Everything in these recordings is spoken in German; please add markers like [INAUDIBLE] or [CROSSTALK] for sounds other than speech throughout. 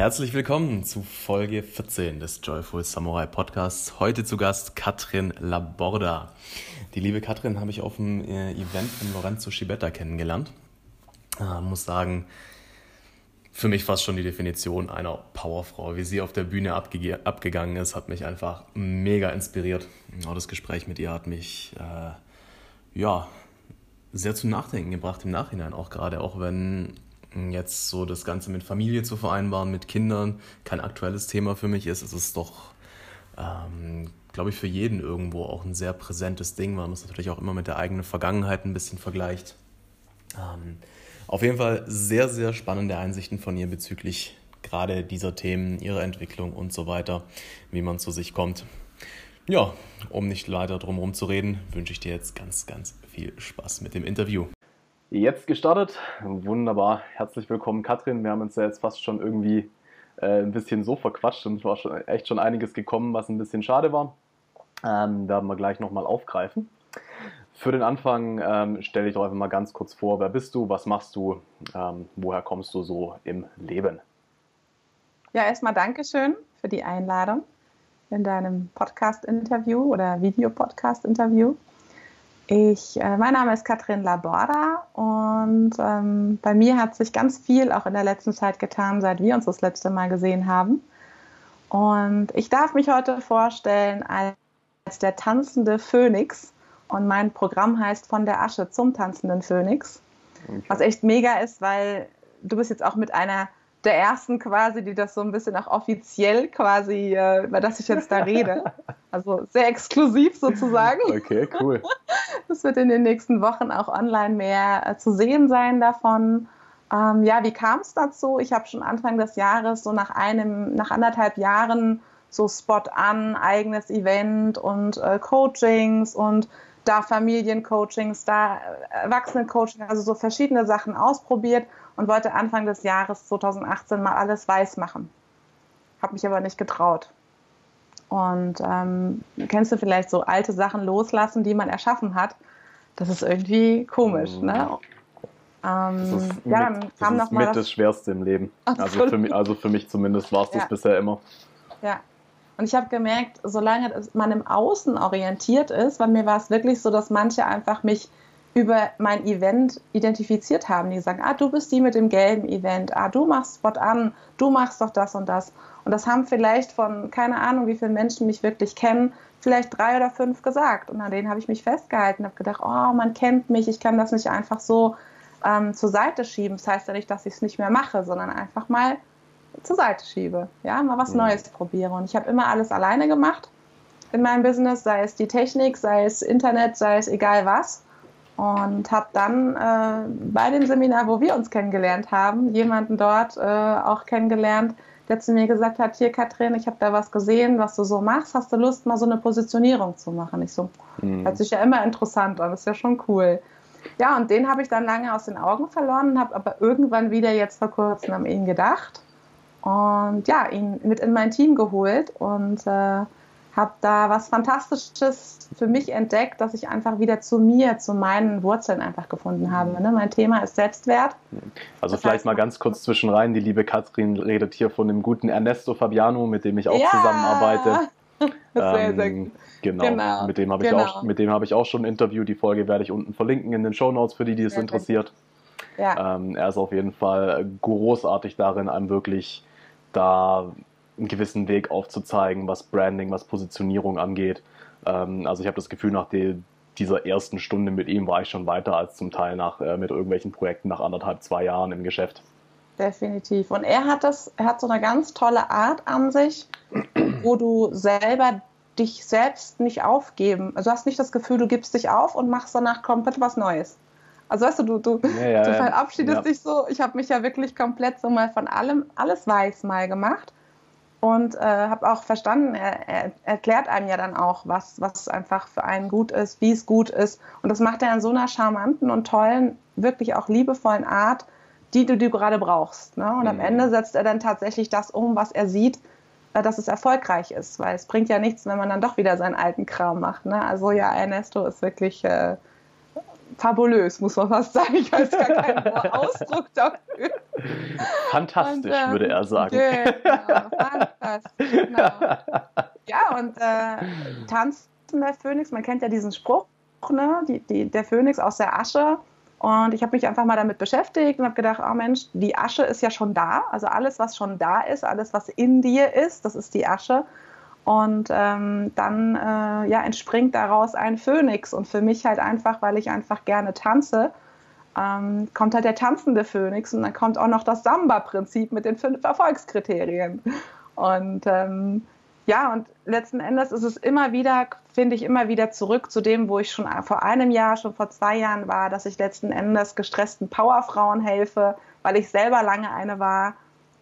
Herzlich willkommen zu Folge 14 des Joyful Samurai Podcasts. Heute zu Gast Katrin Laborda. Die liebe Katrin habe ich auf dem äh, Event von Lorenzo Schibetta kennengelernt. Äh, muss sagen, für mich fast schon die Definition einer Powerfrau. Wie sie auf der Bühne abge abgegangen ist, hat mich einfach mega inspiriert. Auch das Gespräch mit ihr hat mich äh, ja, sehr zum Nachdenken gebracht im Nachhinein auch gerade, auch wenn jetzt so das Ganze mit Familie zu vereinbaren, mit Kindern, kein aktuelles Thema für mich ist. Es ist doch, ähm, glaube ich, für jeden irgendwo auch ein sehr präsentes Ding, weil man es natürlich auch immer mit der eigenen Vergangenheit ein bisschen vergleicht. Ähm, auf jeden Fall sehr, sehr spannende Einsichten von ihr bezüglich gerade dieser Themen, ihrer Entwicklung und so weiter, wie man zu sich kommt. Ja, um nicht weiter drum herum zu reden, wünsche ich dir jetzt ganz, ganz viel Spaß mit dem Interview. Jetzt gestartet. Wunderbar. Herzlich willkommen, Katrin. Wir haben uns ja jetzt fast schon irgendwie äh, ein bisschen so verquatscht und es war schon, echt schon einiges gekommen, was ein bisschen schade war. Ähm, werden wir gleich nochmal aufgreifen. Für den Anfang ähm, stelle ich doch einfach mal ganz kurz vor, wer bist du, was machst du, ähm, woher kommst du so im Leben? Ja, erstmal Dankeschön für die Einladung in deinem Podcast-Interview oder Videopodcast-Interview. Ich, äh, mein Name ist Katrin Laborda und ähm, bei mir hat sich ganz viel auch in der letzten Zeit getan, seit wir uns das letzte Mal gesehen haben. Und ich darf mich heute vorstellen als der tanzende Phönix und mein Programm heißt Von der Asche zum tanzenden Phönix, okay. was echt mega ist, weil du bist jetzt auch mit einer der ersten quasi, die das so ein bisschen auch offiziell quasi, äh, über das ich jetzt da rede. [LAUGHS] Also sehr exklusiv sozusagen. Okay, cool. [LAUGHS] Das wird in den nächsten Wochen auch online mehr äh, zu sehen sein davon. Ähm, ja, wie kam es dazu? Ich habe schon Anfang des Jahres, so nach einem, nach anderthalb Jahren, so Spot an, eigenes Event und äh, Coachings und da Familiencoachings, da äh, Erwachsenencoaching, also so verschiedene Sachen ausprobiert und wollte Anfang des Jahres 2018 mal alles weiß machen. Habe mich aber nicht getraut. Und ähm, kennst du vielleicht so alte Sachen loslassen, die man erschaffen hat? Das ist irgendwie komisch, ne? Ähm, das ist, ja, mit, das ist mit das Schwerste im Leben. Also für, mich, also für mich zumindest war es das ja. bisher immer. Ja. Und ich habe gemerkt, solange man im Außen orientiert ist, bei mir war es wirklich so, dass manche einfach mich über mein Event identifiziert haben. Die sagen, ah, du bist die mit dem gelben Event, ah, du machst Spot an, du machst doch das und das. Und das haben vielleicht von, keine Ahnung, wie viele Menschen mich wirklich kennen, vielleicht drei oder fünf gesagt. Und an denen habe ich mich festgehalten, habe gedacht, oh, man kennt mich, ich kann das nicht einfach so ähm, zur Seite schieben. Das heißt ja nicht, dass ich es nicht mehr mache, sondern einfach mal zur Seite schiebe. Ja, mal was mhm. Neues probiere. Und ich habe immer alles alleine gemacht in meinem Business, sei es die Technik, sei es Internet, sei es egal was und habe dann äh, bei dem Seminar, wo wir uns kennengelernt haben, jemanden dort äh, auch kennengelernt, der zu mir gesagt hat, hier Katrin, ich habe da was gesehen, was du so machst, hast du Lust, mal so eine Positionierung zu machen? Ich so, mhm. hört sich ja immer interessant an, ist ja schon cool. Ja, und den habe ich dann lange aus den Augen verloren, habe aber irgendwann wieder jetzt vor kurzem an ihn gedacht und ja, ihn mit in mein Team geholt und äh, habe da was Fantastisches für mich entdeckt, dass ich einfach wieder zu mir, zu meinen Wurzeln einfach gefunden habe. Ne? Mein Thema ist Selbstwert. Also das vielleicht mal ganz kurz zwischen rein. Die liebe Katrin redet hier von dem guten Ernesto Fabiano, mit dem ich auch ja! zusammenarbeite. [LAUGHS] sehr, sehr ähm, genau. genau. mit dem habe ich, genau. Auch, hab ich auch schon ein Interview. Die Folge werde ich unten verlinken in den Show Notes für die, die es interessiert. Ja. Ähm, er ist auf jeden Fall großartig darin, einem wirklich da einen gewissen Weg aufzuzeigen, was Branding, was Positionierung angeht. Ähm, also ich habe das Gefühl, nach die, dieser ersten Stunde mit ihm war ich schon weiter als zum Teil nach, äh, mit irgendwelchen Projekten nach anderthalb, zwei Jahren im Geschäft. Definitiv. Und er hat das, er hat so eine ganz tolle Art an sich, wo du selber dich selbst nicht aufgeben. Also du hast nicht das Gefühl, du gibst dich auf und machst danach komplett was Neues. Also weißt du, du, du, ja, du verabschiedest dich so. Ich habe mich ja wirklich komplett so mal von allem, alles weiß mal gemacht und äh, habe auch verstanden, er, er, erklärt einem ja dann auch, was, was einfach für einen gut ist, wie es gut ist. Und das macht er in so einer charmanten und tollen, wirklich auch liebevollen Art, die du, du gerade brauchst. Ne? Und mhm. am Ende setzt er dann tatsächlich das um, was er sieht, äh, dass es erfolgreich ist. Weil es bringt ja nichts, wenn man dann doch wieder seinen alten Kram macht. Ne? Also ja, Ernesto ist wirklich äh, fabulös, muss man fast sagen. Ich weiß gar keinen Ausdruck dafür. Fantastisch, und, äh, würde er sagen. Genau, fantastisch, genau. [LAUGHS] Ja, und äh, Tanzen der Phönix, man kennt ja diesen Spruch, ne? Die, die, der Phönix aus der Asche. Und ich habe mich einfach mal damit beschäftigt und habe gedacht, oh Mensch, die Asche ist ja schon da. Also alles, was schon da ist, alles, was in dir ist, das ist die Asche. Und ähm, dann äh, ja, entspringt daraus ein Phönix. Und für mich halt einfach, weil ich einfach gerne tanze, ähm, kommt halt der tanzende Phönix und dann kommt auch noch das Samba-Prinzip mit den fünf Erfolgskriterien. Und ähm, ja, und letzten Endes ist es immer wieder, finde ich, immer wieder zurück zu dem, wo ich schon vor einem Jahr, schon vor zwei Jahren war, dass ich letzten Endes gestressten Powerfrauen helfe, weil ich selber lange eine war,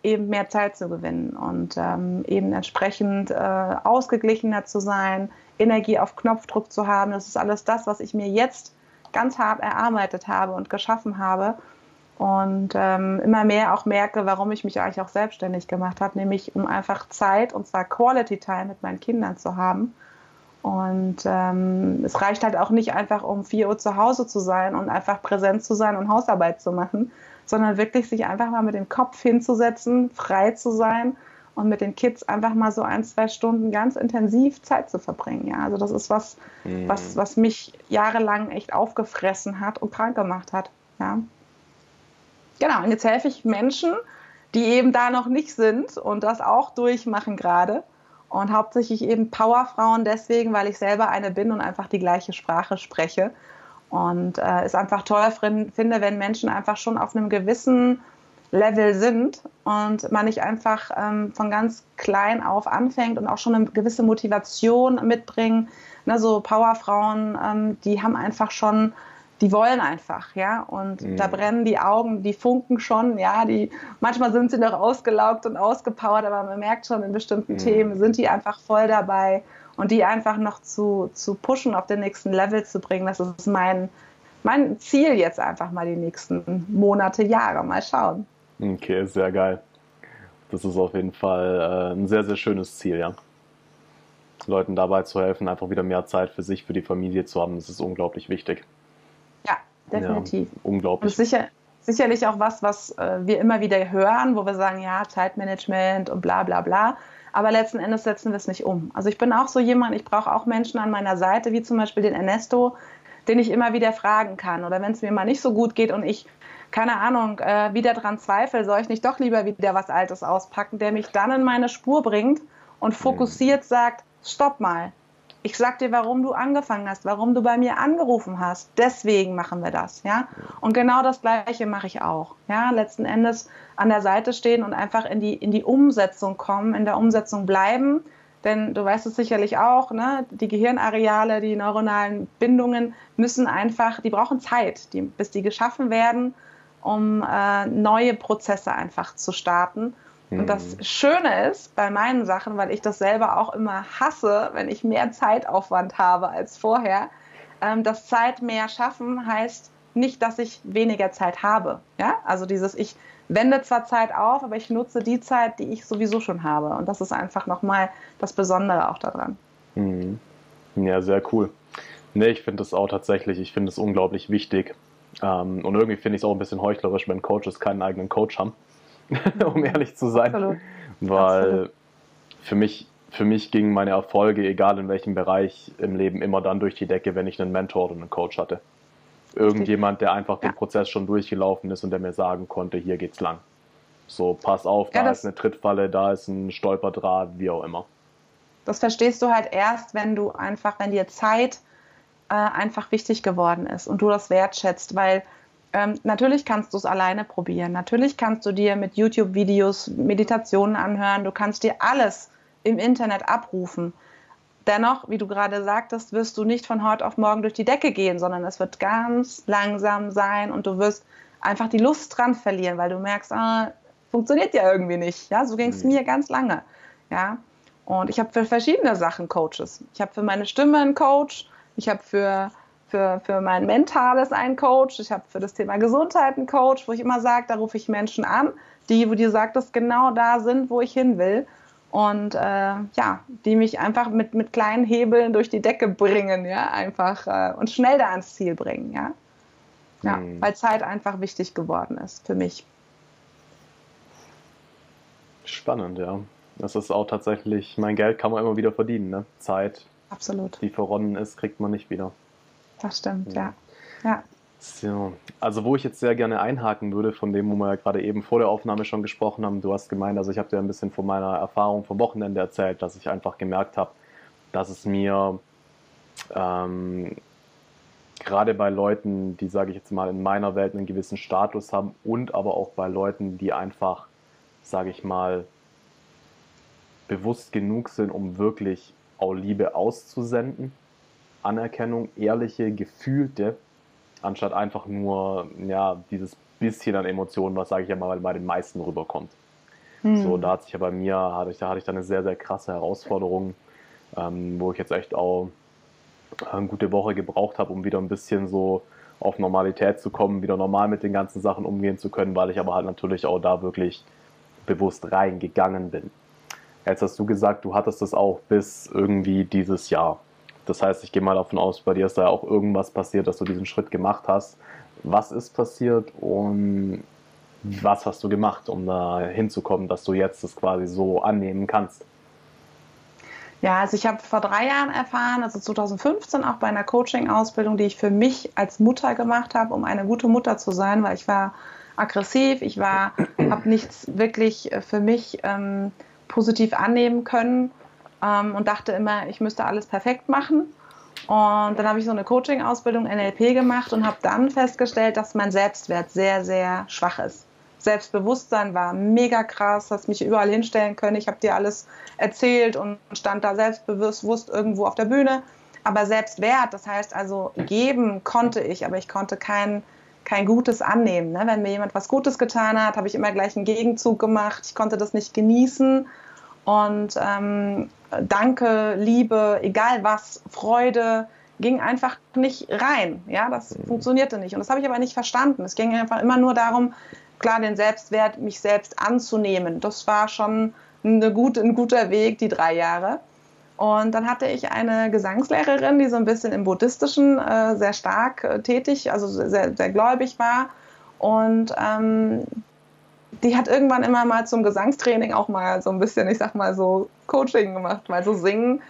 eben mehr Zeit zu gewinnen und ähm, eben entsprechend äh, ausgeglichener zu sein, Energie auf Knopfdruck zu haben. Das ist alles das, was ich mir jetzt ganz hart erarbeitet habe und geschaffen habe und ähm, immer mehr auch merke, warum ich mich eigentlich auch selbstständig gemacht habe, nämlich um einfach Zeit und zwar Quality Time mit meinen Kindern zu haben. Und ähm, es reicht halt auch nicht einfach, um 4 Uhr zu Hause zu sein und einfach präsent zu sein und Hausarbeit zu machen, sondern wirklich sich einfach mal mit dem Kopf hinzusetzen, frei zu sein und mit den Kids einfach mal so ein, zwei Stunden ganz intensiv Zeit zu verbringen. Ja, also das ist was, mhm. was, was mich jahrelang echt aufgefressen hat und krank gemacht hat. Ja. Genau, und jetzt helfe ich Menschen, die eben da noch nicht sind und das auch durchmachen gerade. Und hauptsächlich eben Powerfrauen deswegen, weil ich selber eine bin und einfach die gleiche Sprache spreche. Und äh, es einfach toll finde, wenn Menschen einfach schon auf einem gewissen Level sind und man nicht einfach ähm, von ganz klein auf anfängt und auch schon eine gewisse Motivation mitbringen. Ne, so Powerfrauen, ähm, die haben einfach schon, die wollen einfach, ja, und mhm. da brennen die Augen, die funken schon, ja, die, manchmal sind sie noch ausgelaugt und ausgepowert, aber man merkt schon, in bestimmten mhm. Themen sind die einfach voll dabei und die einfach noch zu, zu pushen, auf den nächsten Level zu bringen, das ist mein, mein Ziel jetzt einfach mal die nächsten Monate, Jahre, mal schauen. Okay, sehr geil. Das ist auf jeden Fall äh, ein sehr, sehr schönes Ziel, ja. Leuten dabei zu helfen, einfach wieder mehr Zeit für sich, für die Familie zu haben, das ist unglaublich wichtig. Ja, definitiv. Ja, unglaublich. Und sicher, sicherlich auch was, was äh, wir immer wieder hören, wo wir sagen, ja, Zeitmanagement und bla bla bla. Aber letzten Endes setzen wir es nicht um. Also ich bin auch so jemand, ich brauche auch Menschen an meiner Seite, wie zum Beispiel den Ernesto, den ich immer wieder fragen kann. Oder wenn es mir mal nicht so gut geht und ich keine Ahnung, äh, wieder dran zweifle, soll ich nicht doch lieber wieder was Altes auspacken, der mich dann in meine Spur bringt und fokussiert sagt, stopp mal. Ich sag dir, warum du angefangen hast, warum du bei mir angerufen hast. Deswegen machen wir das, ja. Und genau das Gleiche mache ich auch, ja. Letzten Endes an der Seite stehen und einfach in die, in die Umsetzung kommen, in der Umsetzung bleiben. Denn du weißt es sicherlich auch, ne? die Gehirnareale, die neuronalen Bindungen müssen einfach, die brauchen Zeit, die, bis die geschaffen werden um äh, neue Prozesse einfach zu starten. Und das mhm. Schöne ist bei meinen Sachen, weil ich das selber auch immer hasse, wenn ich mehr Zeitaufwand habe als vorher, ähm, das Zeit mehr schaffen heißt nicht, dass ich weniger Zeit habe. Ja? Also dieses, ich wende zwar Zeit auf, aber ich nutze die Zeit, die ich sowieso schon habe. Und das ist einfach nochmal das Besondere auch daran. Mhm. Ja, sehr cool. Nee, ich finde das auch tatsächlich, ich finde es unglaublich wichtig, ähm, und irgendwie finde ich es auch ein bisschen heuchlerisch, wenn Coaches keinen eigenen Coach haben, [LAUGHS] um ehrlich zu sein. Absolut. Weil Absolut. für mich, für mich gingen meine Erfolge, egal in welchem Bereich im Leben, immer dann durch die Decke, wenn ich einen Mentor oder einen Coach hatte. Irgendjemand, der einfach ja. den Prozess schon durchgelaufen ist und der mir sagen konnte, hier geht's lang. So, pass auf, da ja, ist eine Trittfalle, da ist ein Stolperdraht, wie auch immer. Das verstehst du halt erst, wenn du einfach, wenn dir Zeit äh, einfach wichtig geworden ist und du das wertschätzt, weil ähm, natürlich kannst du es alleine probieren. Natürlich kannst du dir mit YouTube-Videos Meditationen anhören. Du kannst dir alles im Internet abrufen. Dennoch, wie du gerade sagtest, wirst du nicht von heute auf morgen durch die Decke gehen, sondern es wird ganz langsam sein und du wirst einfach die Lust dran verlieren, weil du merkst, ah, funktioniert ja irgendwie nicht. Ja, so ging es mhm. mir ganz lange. Ja, und ich habe für verschiedene Sachen Coaches. Ich habe für meine Stimme einen Coach, ich habe für, für, für mein Mentales einen Coach. Ich habe für das Thema Gesundheit einen Coach, wo ich immer sage, da rufe ich Menschen an, die, wo die sagt, dass genau da sind, wo ich hin will. Und äh, ja, die mich einfach mit, mit kleinen Hebeln durch die Decke bringen, ja, einfach äh, und schnell da ans Ziel bringen, ja. Ja, mhm. weil Zeit einfach wichtig geworden ist für mich. Spannend, ja. Das ist auch tatsächlich, mein Geld kann man immer wieder verdienen, ne? Zeit, Absolut. die verronnen ist, kriegt man nicht wieder. Das stimmt, ja. ja. So, also wo ich jetzt sehr gerne einhaken würde, von dem, wo wir ja gerade eben vor der Aufnahme schon gesprochen haben, du hast gemeint, also ich habe dir ein bisschen von meiner Erfahrung vom Wochenende erzählt, dass ich einfach gemerkt habe, dass es mir ähm, gerade bei Leuten, die, sage ich jetzt mal, in meiner Welt einen gewissen Status haben und aber auch bei Leuten, die einfach, sage ich mal, bewusst genug sind, um wirklich auch Liebe auszusenden, Anerkennung, ehrliche, gefühlte, anstatt einfach nur ja, dieses bisschen an Emotionen, was sage ich ja mal bei den meisten rüberkommt. Hm. So, da hat sich ja bei mir, hatte ich, da hatte ich dann eine sehr, sehr krasse Herausforderung, ähm, wo ich jetzt echt auch eine gute Woche gebraucht habe, um wieder ein bisschen so auf Normalität zu kommen, wieder normal mit den ganzen Sachen umgehen zu können, weil ich aber halt natürlich auch da wirklich bewusst reingegangen bin. Jetzt hast du gesagt, du hattest das auch bis irgendwie dieses Jahr. Das heißt, ich gehe mal davon aus, bei dir ist da auch irgendwas passiert, dass du diesen Schritt gemacht hast. Was ist passiert und was hast du gemacht, um da hinzukommen, dass du jetzt das quasi so annehmen kannst? Ja, also ich habe vor drei Jahren erfahren, also 2015 auch bei einer Coaching-Ausbildung, die ich für mich als Mutter gemacht habe, um eine gute Mutter zu sein, weil ich war aggressiv, ich war, habe nichts wirklich für mich ähm, positiv annehmen können ähm, und dachte immer, ich müsste alles perfekt machen. Und dann habe ich so eine Coaching-Ausbildung NLP gemacht und habe dann festgestellt, dass mein Selbstwert sehr, sehr schwach ist. Selbstbewusstsein war mega krass, hast mich überall hinstellen können. Ich habe dir alles erzählt und stand da selbstbewusst irgendwo auf der Bühne. Aber Selbstwert, das heißt also geben konnte ich, aber ich konnte kein, kein Gutes annehmen. Ne? Wenn mir jemand was Gutes getan hat, habe ich immer gleich einen Gegenzug gemacht. Ich konnte das nicht genießen. Und ähm, Danke, Liebe, egal was, Freude, ging einfach nicht rein. Ja, das mhm. funktionierte nicht. Und das habe ich aber nicht verstanden. Es ging einfach immer nur darum, klar den Selbstwert, mich selbst anzunehmen. Das war schon eine gute, ein guter Weg, die drei Jahre. Und dann hatte ich eine Gesangslehrerin, die so ein bisschen im Buddhistischen äh, sehr stark äh, tätig, also sehr, sehr gläubig war. Und ähm, die hat irgendwann immer mal zum Gesangstraining auch mal so ein bisschen, ich sag mal so, Coaching gemacht, weil so singen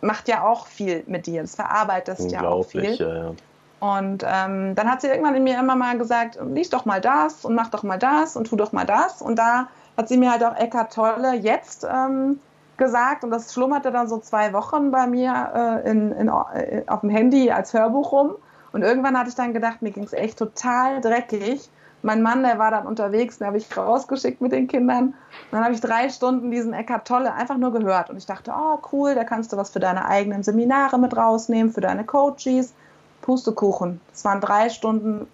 macht ja auch viel mit dir. Das verarbeitest ja auch viel. Ja. Und ähm, dann hat sie irgendwann in mir immer mal gesagt, lies doch mal das und mach doch mal das und tu doch mal das. Und da hat sie mir halt auch Eckart Tolle jetzt ähm, gesagt und das schlummerte dann so zwei Wochen bei mir äh, in, in, äh, auf dem Handy als Hörbuch rum. Und irgendwann hatte ich dann gedacht, mir ging es echt total dreckig. Mein Mann, der war dann unterwegs, den habe ich rausgeschickt mit den Kindern. Dann habe ich drei Stunden diesen Eckart Tolle einfach nur gehört. Und ich dachte, oh cool, da kannst du was für deine eigenen Seminare mit rausnehmen, für deine Coaches. Pustekuchen. Es waren drei Stunden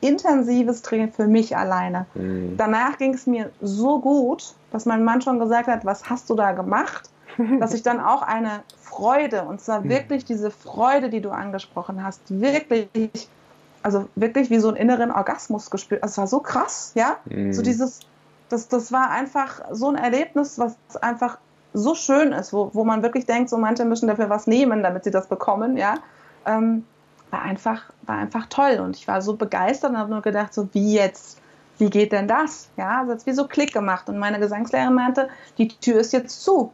intensives Training für mich alleine. Mhm. Danach ging es mir so gut, dass mein Mann schon gesagt hat, was hast du da gemacht? [LAUGHS] dass ich dann auch eine Freude, und zwar wirklich diese Freude, die du angesprochen hast, wirklich, also wirklich wie so einen inneren Orgasmus gespürt. Also es war so krass, ja? Mhm. So dieses, das, das war einfach so ein Erlebnis, was einfach so schön ist, wo, wo man wirklich denkt, so manche müssen dafür was nehmen, damit sie das bekommen, ja. Ähm, war einfach, war einfach toll. Und ich war so begeistert und habe nur gedacht, so wie jetzt, wie geht denn das? Ja, also es wie so Klick gemacht. Und meine Gesangslehrerin meinte, die Tür ist jetzt zu.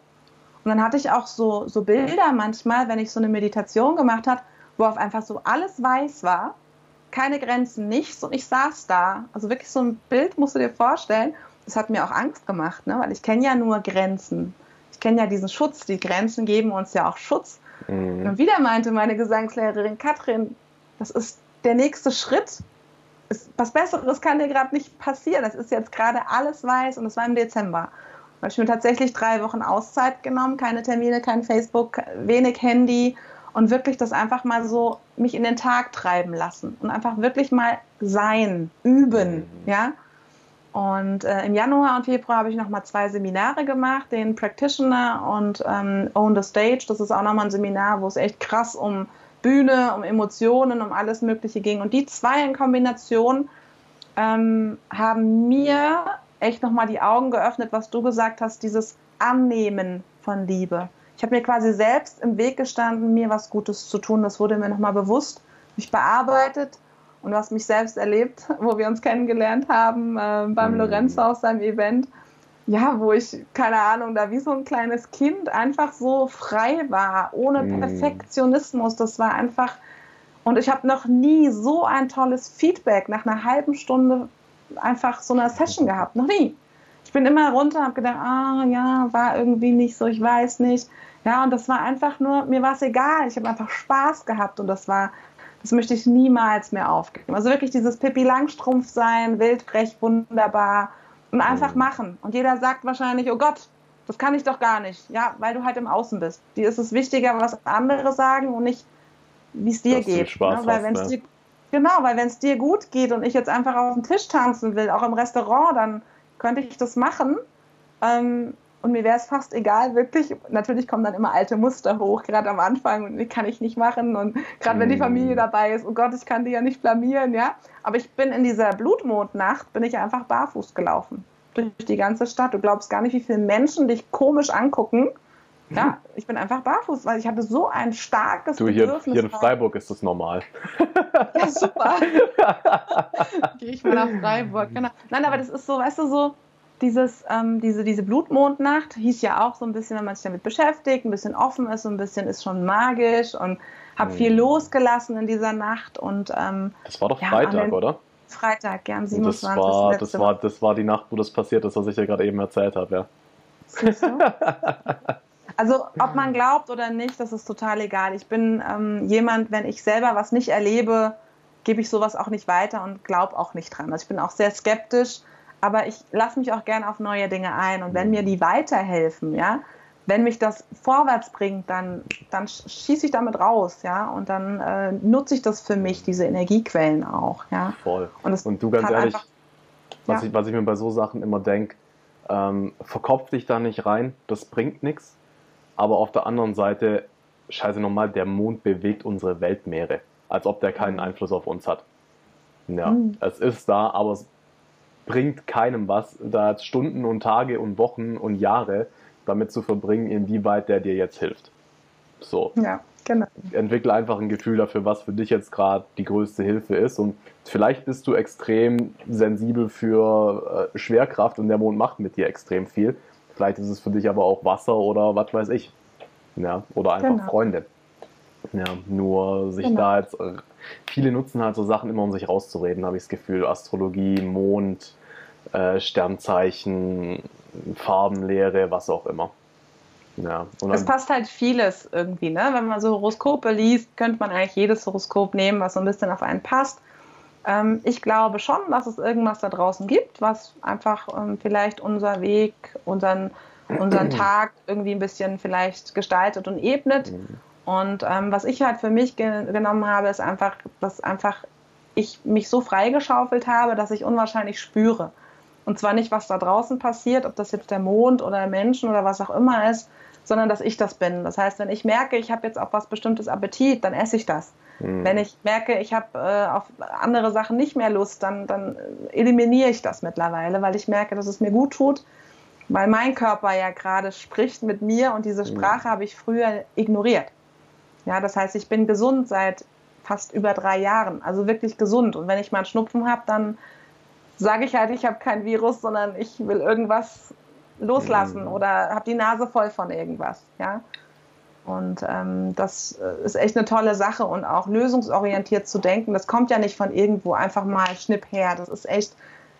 Und dann hatte ich auch so, so Bilder manchmal, wenn ich so eine Meditation gemacht habe, wo auf einfach so alles weiß war, keine Grenzen, nichts. Und ich saß da. Also wirklich so ein Bild musst du dir vorstellen. Das hat mir auch Angst gemacht, ne? weil ich kenne ja nur Grenzen. Ich kenne ja diesen Schutz. Die Grenzen geben uns ja auch Schutz. Mhm. Und wieder meinte meine Gesangslehrerin Katrin, das ist der nächste Schritt. was Besseres kann dir gerade nicht passieren. Das ist jetzt gerade alles weiß und es war im Dezember. Da habe ich mir tatsächlich drei Wochen Auszeit genommen, keine Termine, kein Facebook, wenig Handy und wirklich das einfach mal so mich in den Tag treiben lassen und einfach wirklich mal sein, üben, mhm. ja. Und äh, im Januar und Februar habe ich nochmal zwei Seminare gemacht, den Practitioner und ähm, Own the Stage. Das ist auch nochmal ein Seminar, wo es echt krass um Bühne, um Emotionen, um alles Mögliche ging. Und die zwei in Kombination ähm, haben mir echt nochmal die Augen geöffnet, was du gesagt hast, dieses Annehmen von Liebe. Ich habe mir quasi selbst im Weg gestanden, mir was Gutes zu tun. Das wurde mir nochmal bewusst, mich bearbeitet und hast mich selbst erlebt, [LAUGHS] wo wir uns kennengelernt haben äh, beim mhm. Lorenzo auf seinem Event. ja, wo ich, keine Ahnung, da wie so ein kleines Kind einfach so frei war, ohne mm. Perfektionismus. Das war einfach, und ich habe noch nie so ein tolles Feedback nach einer halben Stunde einfach so einer Session gehabt. Noch nie. Ich bin immer runter und habe gedacht, ah ja, war irgendwie nicht so, ich weiß nicht. Ja, und das war einfach nur, mir war es egal. Ich habe einfach Spaß gehabt und das war, das möchte ich niemals mehr aufgeben. Also wirklich dieses Pippi Langstrumpf sein, wildfrech, wunderbar und einfach mhm. machen. Und jeder sagt wahrscheinlich, oh Gott, das kann ich doch gar nicht. Ja, weil du halt im Außen bist. Dir ist es wichtiger, was andere sagen und nicht, wie es dir Dass geht. Spaß ja, weil wenn es ne? dir, genau, weil wenn es dir gut geht und ich jetzt einfach auf dem Tisch tanzen will, auch im Restaurant, dann könnte ich das machen. Ähm, und mir wäre es fast egal, wirklich. Natürlich kommen dann immer alte Muster hoch, gerade am Anfang, und die kann ich nicht machen. Und gerade wenn die Familie mm. dabei ist, oh Gott, ich kann die ja nicht blamieren, ja. Aber ich bin in dieser Blutmondnacht, bin ich einfach barfuß gelaufen. Durch die ganze Stadt. Du glaubst gar nicht, wie viele Menschen dich komisch angucken. Ja, [LAUGHS] ich bin einfach barfuß, weil ich hatte so ein starkes du, hier, hier in Freiburg ist das normal. Ja, super. [LAUGHS] Gehe ich mal nach Freiburg, genau. Nein, aber das ist so, weißt du, so, dieses, ähm, diese, diese Blutmondnacht hieß ja auch so ein bisschen, wenn man sich damit beschäftigt, ein bisschen offen ist, so ein bisschen ist schon magisch und habe mhm. viel losgelassen in dieser Nacht. Und, ähm, das war doch ja, Freitag, oder? Freitag, ja, am 27. Das war, das, war, das war die Nacht, wo das passiert ist, was ich ja gerade eben erzählt habe, ja. Siehst du? [LAUGHS] Also ob man glaubt oder nicht, das ist total egal. Ich bin ähm, jemand, wenn ich selber was nicht erlebe, gebe ich sowas auch nicht weiter und glaube auch nicht dran. Also ich bin auch sehr skeptisch aber ich lasse mich auch gerne auf neue Dinge ein. Und wenn mir die weiterhelfen, ja, wenn mich das vorwärts bringt, dann, dann schieße ich damit raus, ja, und dann äh, nutze ich das für mich, diese Energiequellen auch, ja. Voll. Und, und du ganz ehrlich, einfach, was, ja. ich, was ich mir bei so Sachen immer denke, ähm, verkopf dich da nicht rein, das bringt nichts. Aber auf der anderen Seite, scheiße nochmal, der Mond bewegt unsere Weltmeere, als ob der keinen mhm. Einfluss auf uns hat. Ja, mhm. es ist da, aber es bringt keinem was, da Stunden und Tage und Wochen und Jahre damit zu verbringen, inwieweit der dir jetzt hilft. So. Ja, genau. Entwickle einfach ein Gefühl dafür, was für dich jetzt gerade die größte Hilfe ist. Und vielleicht bist du extrem sensibel für äh, Schwerkraft und der Mond macht mit dir extrem viel. Vielleicht ist es für dich aber auch Wasser oder was weiß ich. Ja, oder einfach genau. Freunde. Ja, nur sich genau. da jetzt. Äh, viele nutzen halt so Sachen immer, um sich rauszureden, habe ich das Gefühl. Astrologie, Mond, äh, Sternzeichen, Farbenlehre, was auch immer. Ja, es passt halt vieles irgendwie, ne? Wenn man so Horoskope liest, könnte man eigentlich jedes Horoskop nehmen, was so ein bisschen auf einen passt. Ähm, ich glaube schon, dass es irgendwas da draußen gibt, was einfach ähm, vielleicht unser Weg, unseren, unseren [CLEARS THROAT] Tag irgendwie ein bisschen vielleicht gestaltet und ebnet. Mhm. Und ähm, was ich halt für mich ge genommen habe, ist einfach, dass einfach ich mich so freigeschaufelt habe, dass ich unwahrscheinlich spüre. Und zwar nicht, was da draußen passiert, ob das jetzt der Mond oder Menschen oder was auch immer ist, sondern dass ich das bin. Das heißt, wenn ich merke, ich habe jetzt auf was bestimmtes Appetit, dann esse ich das. Mhm. Wenn ich merke, ich habe äh, auf andere Sachen nicht mehr Lust, dann, dann eliminiere ich das mittlerweile, weil ich merke, dass es mir gut tut, weil mein Körper ja gerade spricht mit mir und diese hm. Sprache mhm. habe ich früher ignoriert. Ja, das heißt, ich bin gesund seit fast über drei Jahren, also wirklich gesund. Und wenn ich mal einen Schnupfen habe, dann sage ich halt, ich habe kein Virus, sondern ich will irgendwas loslassen mhm. oder habe die Nase voll von irgendwas. Ja? Und ähm, das äh, ist echt eine tolle Sache und auch lösungsorientiert zu denken. Das kommt ja nicht von irgendwo einfach mal schnipp her. Das ist echt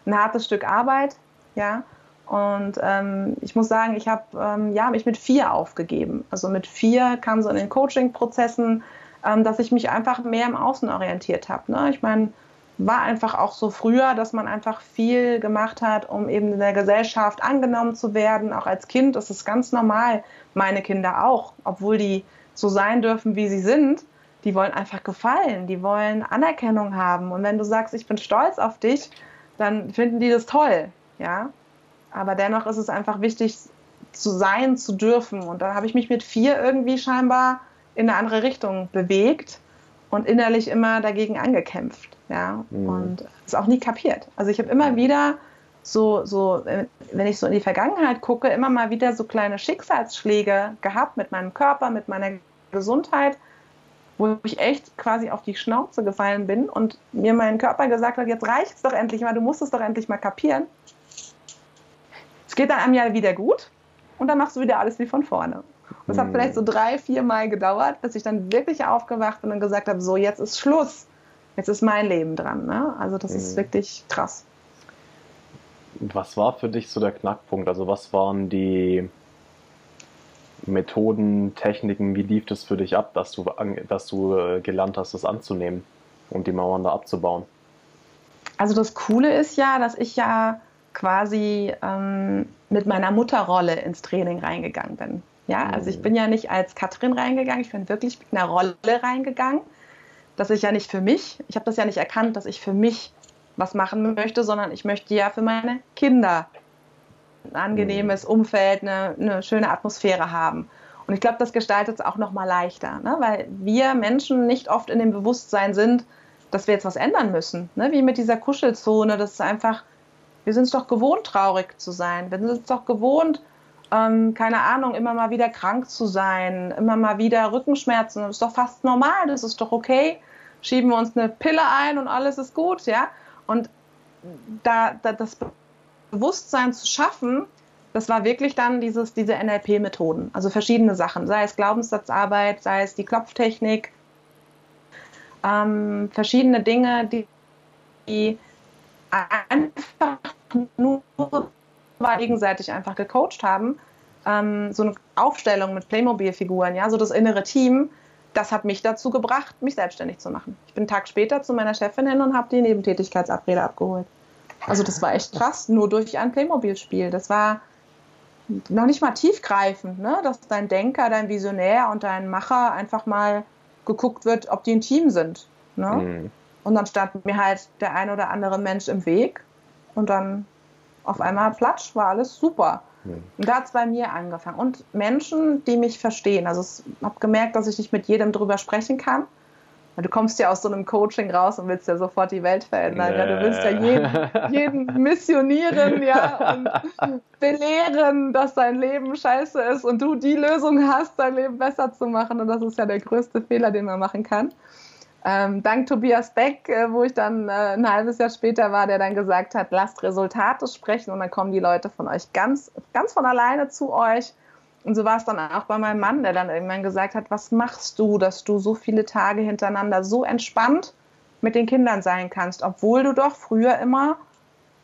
ein hartes Stück Arbeit. Ja. Und ähm, ich muss sagen, ich habe ähm, ja, mich mit vier aufgegeben. Also mit vier kam so in den Coaching-Prozessen, ähm, dass ich mich einfach mehr im Außen orientiert habe. Ne? Ich meine, war einfach auch so früher, dass man einfach viel gemacht hat, um eben in der Gesellschaft angenommen zu werden. Auch als Kind ist es ganz normal. Meine Kinder auch, obwohl die so sein dürfen, wie sie sind. Die wollen einfach gefallen, die wollen Anerkennung haben. Und wenn du sagst, ich bin stolz auf dich, dann finden die das toll, ja. Aber dennoch ist es einfach wichtig, zu sein zu dürfen. Und da habe ich mich mit vier irgendwie scheinbar in eine andere Richtung bewegt und innerlich immer dagegen angekämpft. Ja, mhm. und es auch nie kapiert. Also ich habe immer wieder so, so, wenn ich so in die Vergangenheit gucke, immer mal wieder so kleine Schicksalsschläge gehabt mit meinem Körper, mit meiner Gesundheit, wo ich echt quasi auf die Schnauze gefallen bin und mir mein Körper gesagt hat, jetzt reicht's doch endlich mal, du musst es doch endlich mal kapieren. geht dann einem ja wieder gut und dann machst du wieder alles wie von vorne. Und es hat vielleicht so drei, vier Mal gedauert, bis ich dann wirklich aufgewacht bin und gesagt habe, so jetzt ist Schluss. Jetzt ist mein Leben dran. Ne? Also das mhm. ist wirklich krass. Was war für dich so der Knackpunkt? Also was waren die Methoden, Techniken, wie lief das für dich ab, dass du, dass du äh, gelernt hast, das anzunehmen und die Mauern da abzubauen? Also das Coole ist ja, dass ich ja quasi ähm, mit meiner Mutterrolle ins Training reingegangen bin. Ja, also ich bin ja nicht als Katrin reingegangen, ich bin wirklich mit einer Rolle reingegangen, dass ich ja nicht für mich, ich habe das ja nicht erkannt, dass ich für mich was machen möchte, sondern ich möchte ja für meine Kinder ein angenehmes Umfeld, eine, eine schöne Atmosphäre haben. Und ich glaube, das gestaltet es auch noch mal leichter, ne? weil wir Menschen nicht oft in dem Bewusstsein sind, dass wir jetzt was ändern müssen. Ne? Wie mit dieser Kuschelzone, das ist einfach, wir sind es doch gewohnt, traurig zu sein. Wir sind es doch gewohnt, ähm, keine Ahnung, immer mal wieder krank zu sein, immer mal wieder Rückenschmerzen. Das ist doch fast normal, das ist doch okay. Schieben wir uns eine Pille ein und alles ist gut, ja. Und da, da das Bewusstsein zu schaffen, das war wirklich dann dieses, diese NLP-Methoden, also verschiedene Sachen, sei es Glaubenssatzarbeit, sei es die Klopftechnik, ähm, verschiedene Dinge, die, die einfach nur gegenseitig einfach gecoacht haben. Ähm, so eine Aufstellung mit Playmobil-Figuren, ja, so das innere Team, das hat mich dazu gebracht, mich selbstständig zu machen. Ich bin einen Tag später zu meiner Chefin hin und habe die Nebentätigkeitsabrede abgeholt. Also das war echt krass, nur durch ein Playmobil-Spiel. Das war noch nicht mal tiefgreifend, ne? dass dein Denker, dein Visionär und dein Macher einfach mal geguckt wird, ob die ein Team sind. Ne? Mhm. Und dann stand mir halt der ein oder andere Mensch im Weg und dann auf einmal platsch, war alles super. Und da hat es bei mir angefangen. Und Menschen, die mich verstehen. Also ich habe gemerkt, dass ich nicht mit jedem drüber sprechen kann. Du kommst ja aus so einem Coaching raus und willst ja sofort die Welt verändern. Nee. Ja, du willst ja jeden, [LAUGHS] jeden missionieren ja, und [LAUGHS] belehren, dass dein Leben scheiße ist und du die Lösung hast, dein Leben besser zu machen. Und das ist ja der größte Fehler, den man machen kann. Ähm, dank Tobias Beck, äh, wo ich dann äh, ein halbes Jahr später war, der dann gesagt hat, lasst Resultate sprechen und dann kommen die Leute von euch ganz, ganz von alleine zu euch. Und so war es dann auch bei meinem Mann, der dann irgendwann gesagt hat, was machst du, dass du so viele Tage hintereinander so entspannt mit den Kindern sein kannst, obwohl du doch früher immer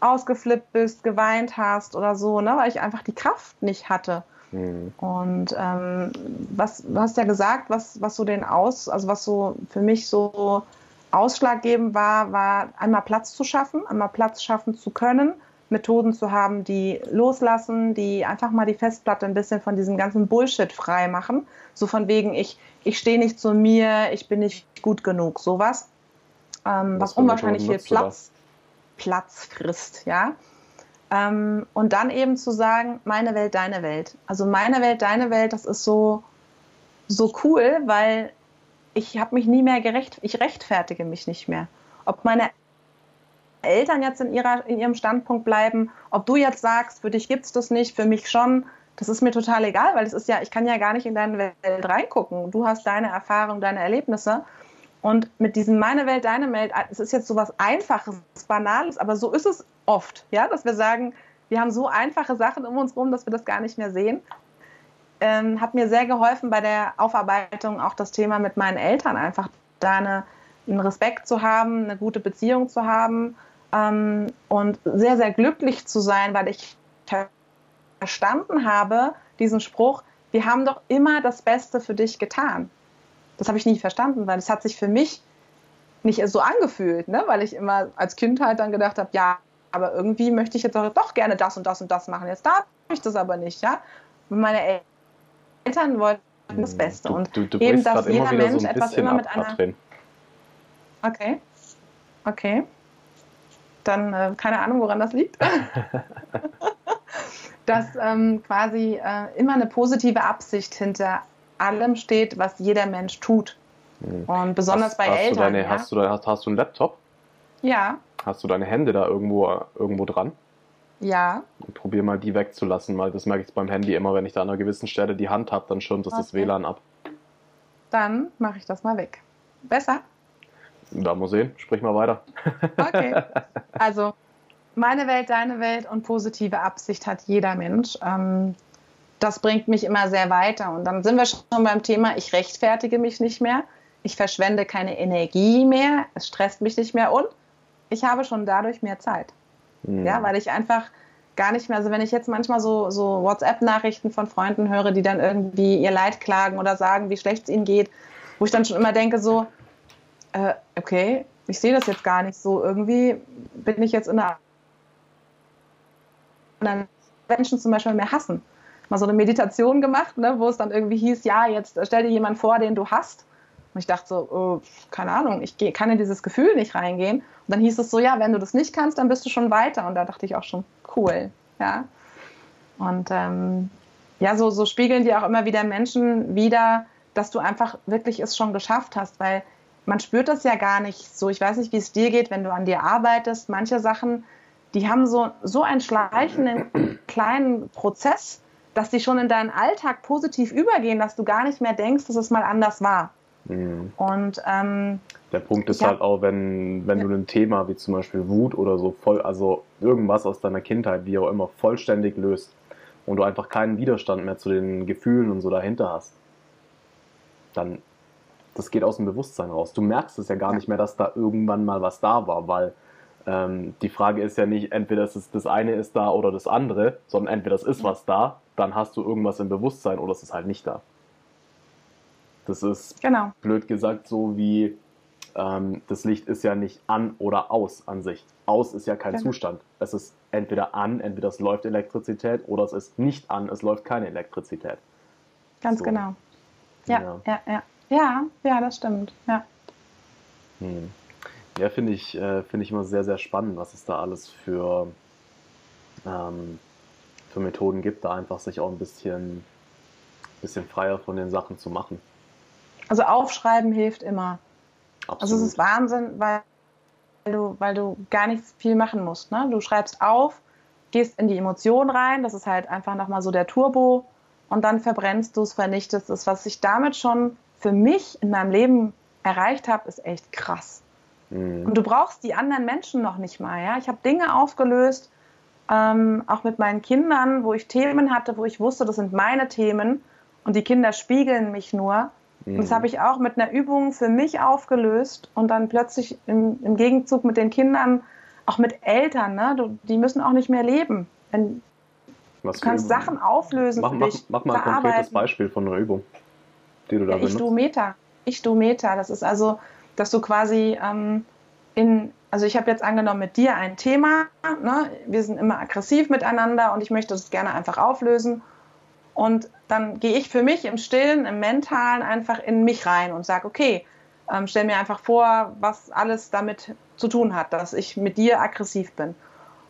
ausgeflippt bist, geweint hast oder so, ne, weil ich einfach die Kraft nicht hatte. Mhm. Und ähm, was, du hast ja gesagt, was, was so den Aus, also was so für mich so ausschlaggebend war, war einmal Platz zu schaffen, einmal Platz schaffen zu können, Methoden zu haben, die loslassen, die einfach mal die Festplatte ein bisschen von diesem ganzen Bullshit frei machen. So von wegen, ich, ich stehe nicht zu mir, ich bin nicht gut genug, sowas. Ähm, was, was unwahrscheinlich viel Platz, Platz frisst, ja. Ähm, und dann eben zu sagen, meine Welt, deine Welt. Also meine Welt, deine Welt, das ist so, so cool, weil ich habe mich nie mehr gerecht, ich rechtfertige mich nicht mehr. Ob meine Eltern jetzt in, ihrer, in ihrem Standpunkt bleiben, ob du jetzt sagst, für dich gibt es das nicht, für mich schon, das ist mir total egal, weil es ist ja, ich kann ja gar nicht in deine Welt reingucken. Du hast deine Erfahrungen, deine Erlebnisse. Und mit diesem meine Welt, deine Welt, es ist jetzt so was Einfaches, Banales, aber so ist es oft, ja, dass wir sagen, wir haben so einfache Sachen um uns rum, dass wir das gar nicht mehr sehen. Ähm, hat mir sehr geholfen bei der Aufarbeitung auch das Thema mit meinen Eltern einfach da eine, einen Respekt zu haben, eine gute Beziehung zu haben ähm, und sehr, sehr glücklich zu sein, weil ich verstanden habe, diesen Spruch, wir haben doch immer das Beste für dich getan. Das habe ich nie verstanden, weil es hat sich für mich nicht so angefühlt, ne? weil ich immer als Kind halt dann gedacht habe, ja, aber irgendwie möchte ich jetzt auch doch gerne das und das und das machen. Jetzt darf ich das aber nicht, ja. Meine Eltern wollten das hm, Beste du, und du, du eben, dass jeder Mensch so etwas immer mit einer. Drin. Okay, okay. Dann äh, keine Ahnung, woran das liegt. [LAUGHS] dass ähm, quasi äh, immer eine positive Absicht hinter allem steht, was jeder Mensch tut. Hm. Und besonders hast, bei hast Eltern. Du deine, ja? hast, du, hast, hast du einen Laptop? Ja. Hast du deine Hände da irgendwo, irgendwo dran? Ja. Und probier mal die wegzulassen, weil das merke ich beim Handy immer, wenn ich da an einer gewissen Stelle die Hand habe, dann schirmt das okay. das WLAN ab. Dann mache ich das mal weg. Besser? Da muss sehen, sprich mal weiter. Okay. [LAUGHS] Also, meine Welt, deine Welt und positive Absicht hat jeder Mensch. Ähm, das bringt mich immer sehr weiter. Und dann sind wir schon beim Thema, ich rechtfertige mich nicht mehr, ich verschwende keine Energie mehr, es stresst mich nicht mehr und ich habe schon dadurch mehr Zeit. Mhm. Ja, weil ich einfach gar nicht mehr, also wenn ich jetzt manchmal so, so WhatsApp-Nachrichten von Freunden höre, die dann irgendwie ihr Leid klagen oder sagen, wie schlecht es ihnen geht, wo ich dann schon immer denke, so, äh, okay, ich sehe das jetzt gar nicht so. Irgendwie bin ich jetzt in einer Menschen zum Beispiel mehr hassen. Mal so eine Meditation gemacht, ne, wo es dann irgendwie hieß, ja, jetzt stell dir jemanden vor, den du hast. Und ich dachte so, oh, keine Ahnung, ich kann in dieses Gefühl nicht reingehen. Und dann hieß es so, ja, wenn du das nicht kannst, dann bist du schon weiter. Und da dachte ich auch schon, cool, ja. Und ähm, ja, so, so spiegeln dir auch immer wieder Menschen wieder, dass du einfach wirklich es schon geschafft hast, weil man spürt das ja gar nicht so. Ich weiß nicht, wie es dir geht, wenn du an dir arbeitest. Manche Sachen, die haben so, so einen schleichenden kleinen Prozess, dass die schon in deinen Alltag positiv übergehen, dass du gar nicht mehr denkst, dass es mal anders war. Mhm. Und ähm, der Punkt ist halt auch, wenn, wenn ja. du ein Thema wie zum Beispiel Wut oder so voll, also irgendwas aus deiner Kindheit, wie auch immer, vollständig löst und du einfach keinen Widerstand mehr zu den Gefühlen und so dahinter hast, dann das geht aus dem Bewusstsein raus. Du merkst es ja gar nicht mehr, dass da irgendwann mal was da war, weil ähm, die Frage ist ja nicht, entweder es das eine ist da oder das andere, sondern entweder es ist was da, dann hast du irgendwas im Bewusstsein oder es ist halt nicht da. Das ist genau. blöd gesagt so wie ähm, das Licht ist ja nicht an oder aus an sich. Aus ist ja kein genau. Zustand. Es ist entweder an, entweder es läuft Elektrizität oder es ist nicht an, es läuft keine Elektrizität. Ganz so. genau. Ja, ja, ja, ja. Ja, ja, das stimmt. Ja. Hm. Ja, finde ich, äh, find ich immer sehr, sehr spannend, was es da alles für, ähm, für Methoden gibt, da einfach sich auch ein bisschen, bisschen freier von den Sachen zu machen. Also aufschreiben hilft immer. Absolut. Also es ist Wahnsinn, weil du, weil du gar nicht viel machen musst. Ne? Du schreibst auf, gehst in die Emotionen rein, das ist halt einfach nochmal so der Turbo und dann verbrennst du es, vernichtest es. Was ich damit schon für mich in meinem Leben erreicht habe, ist echt krass. Mhm. Und du brauchst die anderen Menschen noch nicht mal. Ja? Ich habe Dinge aufgelöst, ähm, auch mit meinen Kindern, wo ich Themen hatte, wo ich wusste, das sind meine Themen und die Kinder spiegeln mich nur. Mhm. Und das habe ich auch mit einer Übung für mich aufgelöst und dann plötzlich im, im Gegenzug mit den Kindern, auch mit Eltern, ne? Die müssen auch nicht mehr leben. Wenn, du kannst Sachen auflösen. Mach, mach, mach mal ein konkretes Beispiel von einer Übung die du da ja, benutzt? Ich-Du-Meta. Ich-Du-Meta. Das ist also, dass du quasi ähm, in, also ich habe jetzt angenommen mit dir ein Thema, ne? wir sind immer aggressiv miteinander und ich möchte das gerne einfach auflösen. Und dann gehe ich für mich im Stillen, im Mentalen einfach in mich rein und sage, okay, ähm, stell mir einfach vor, was alles damit zu tun hat, dass ich mit dir aggressiv bin.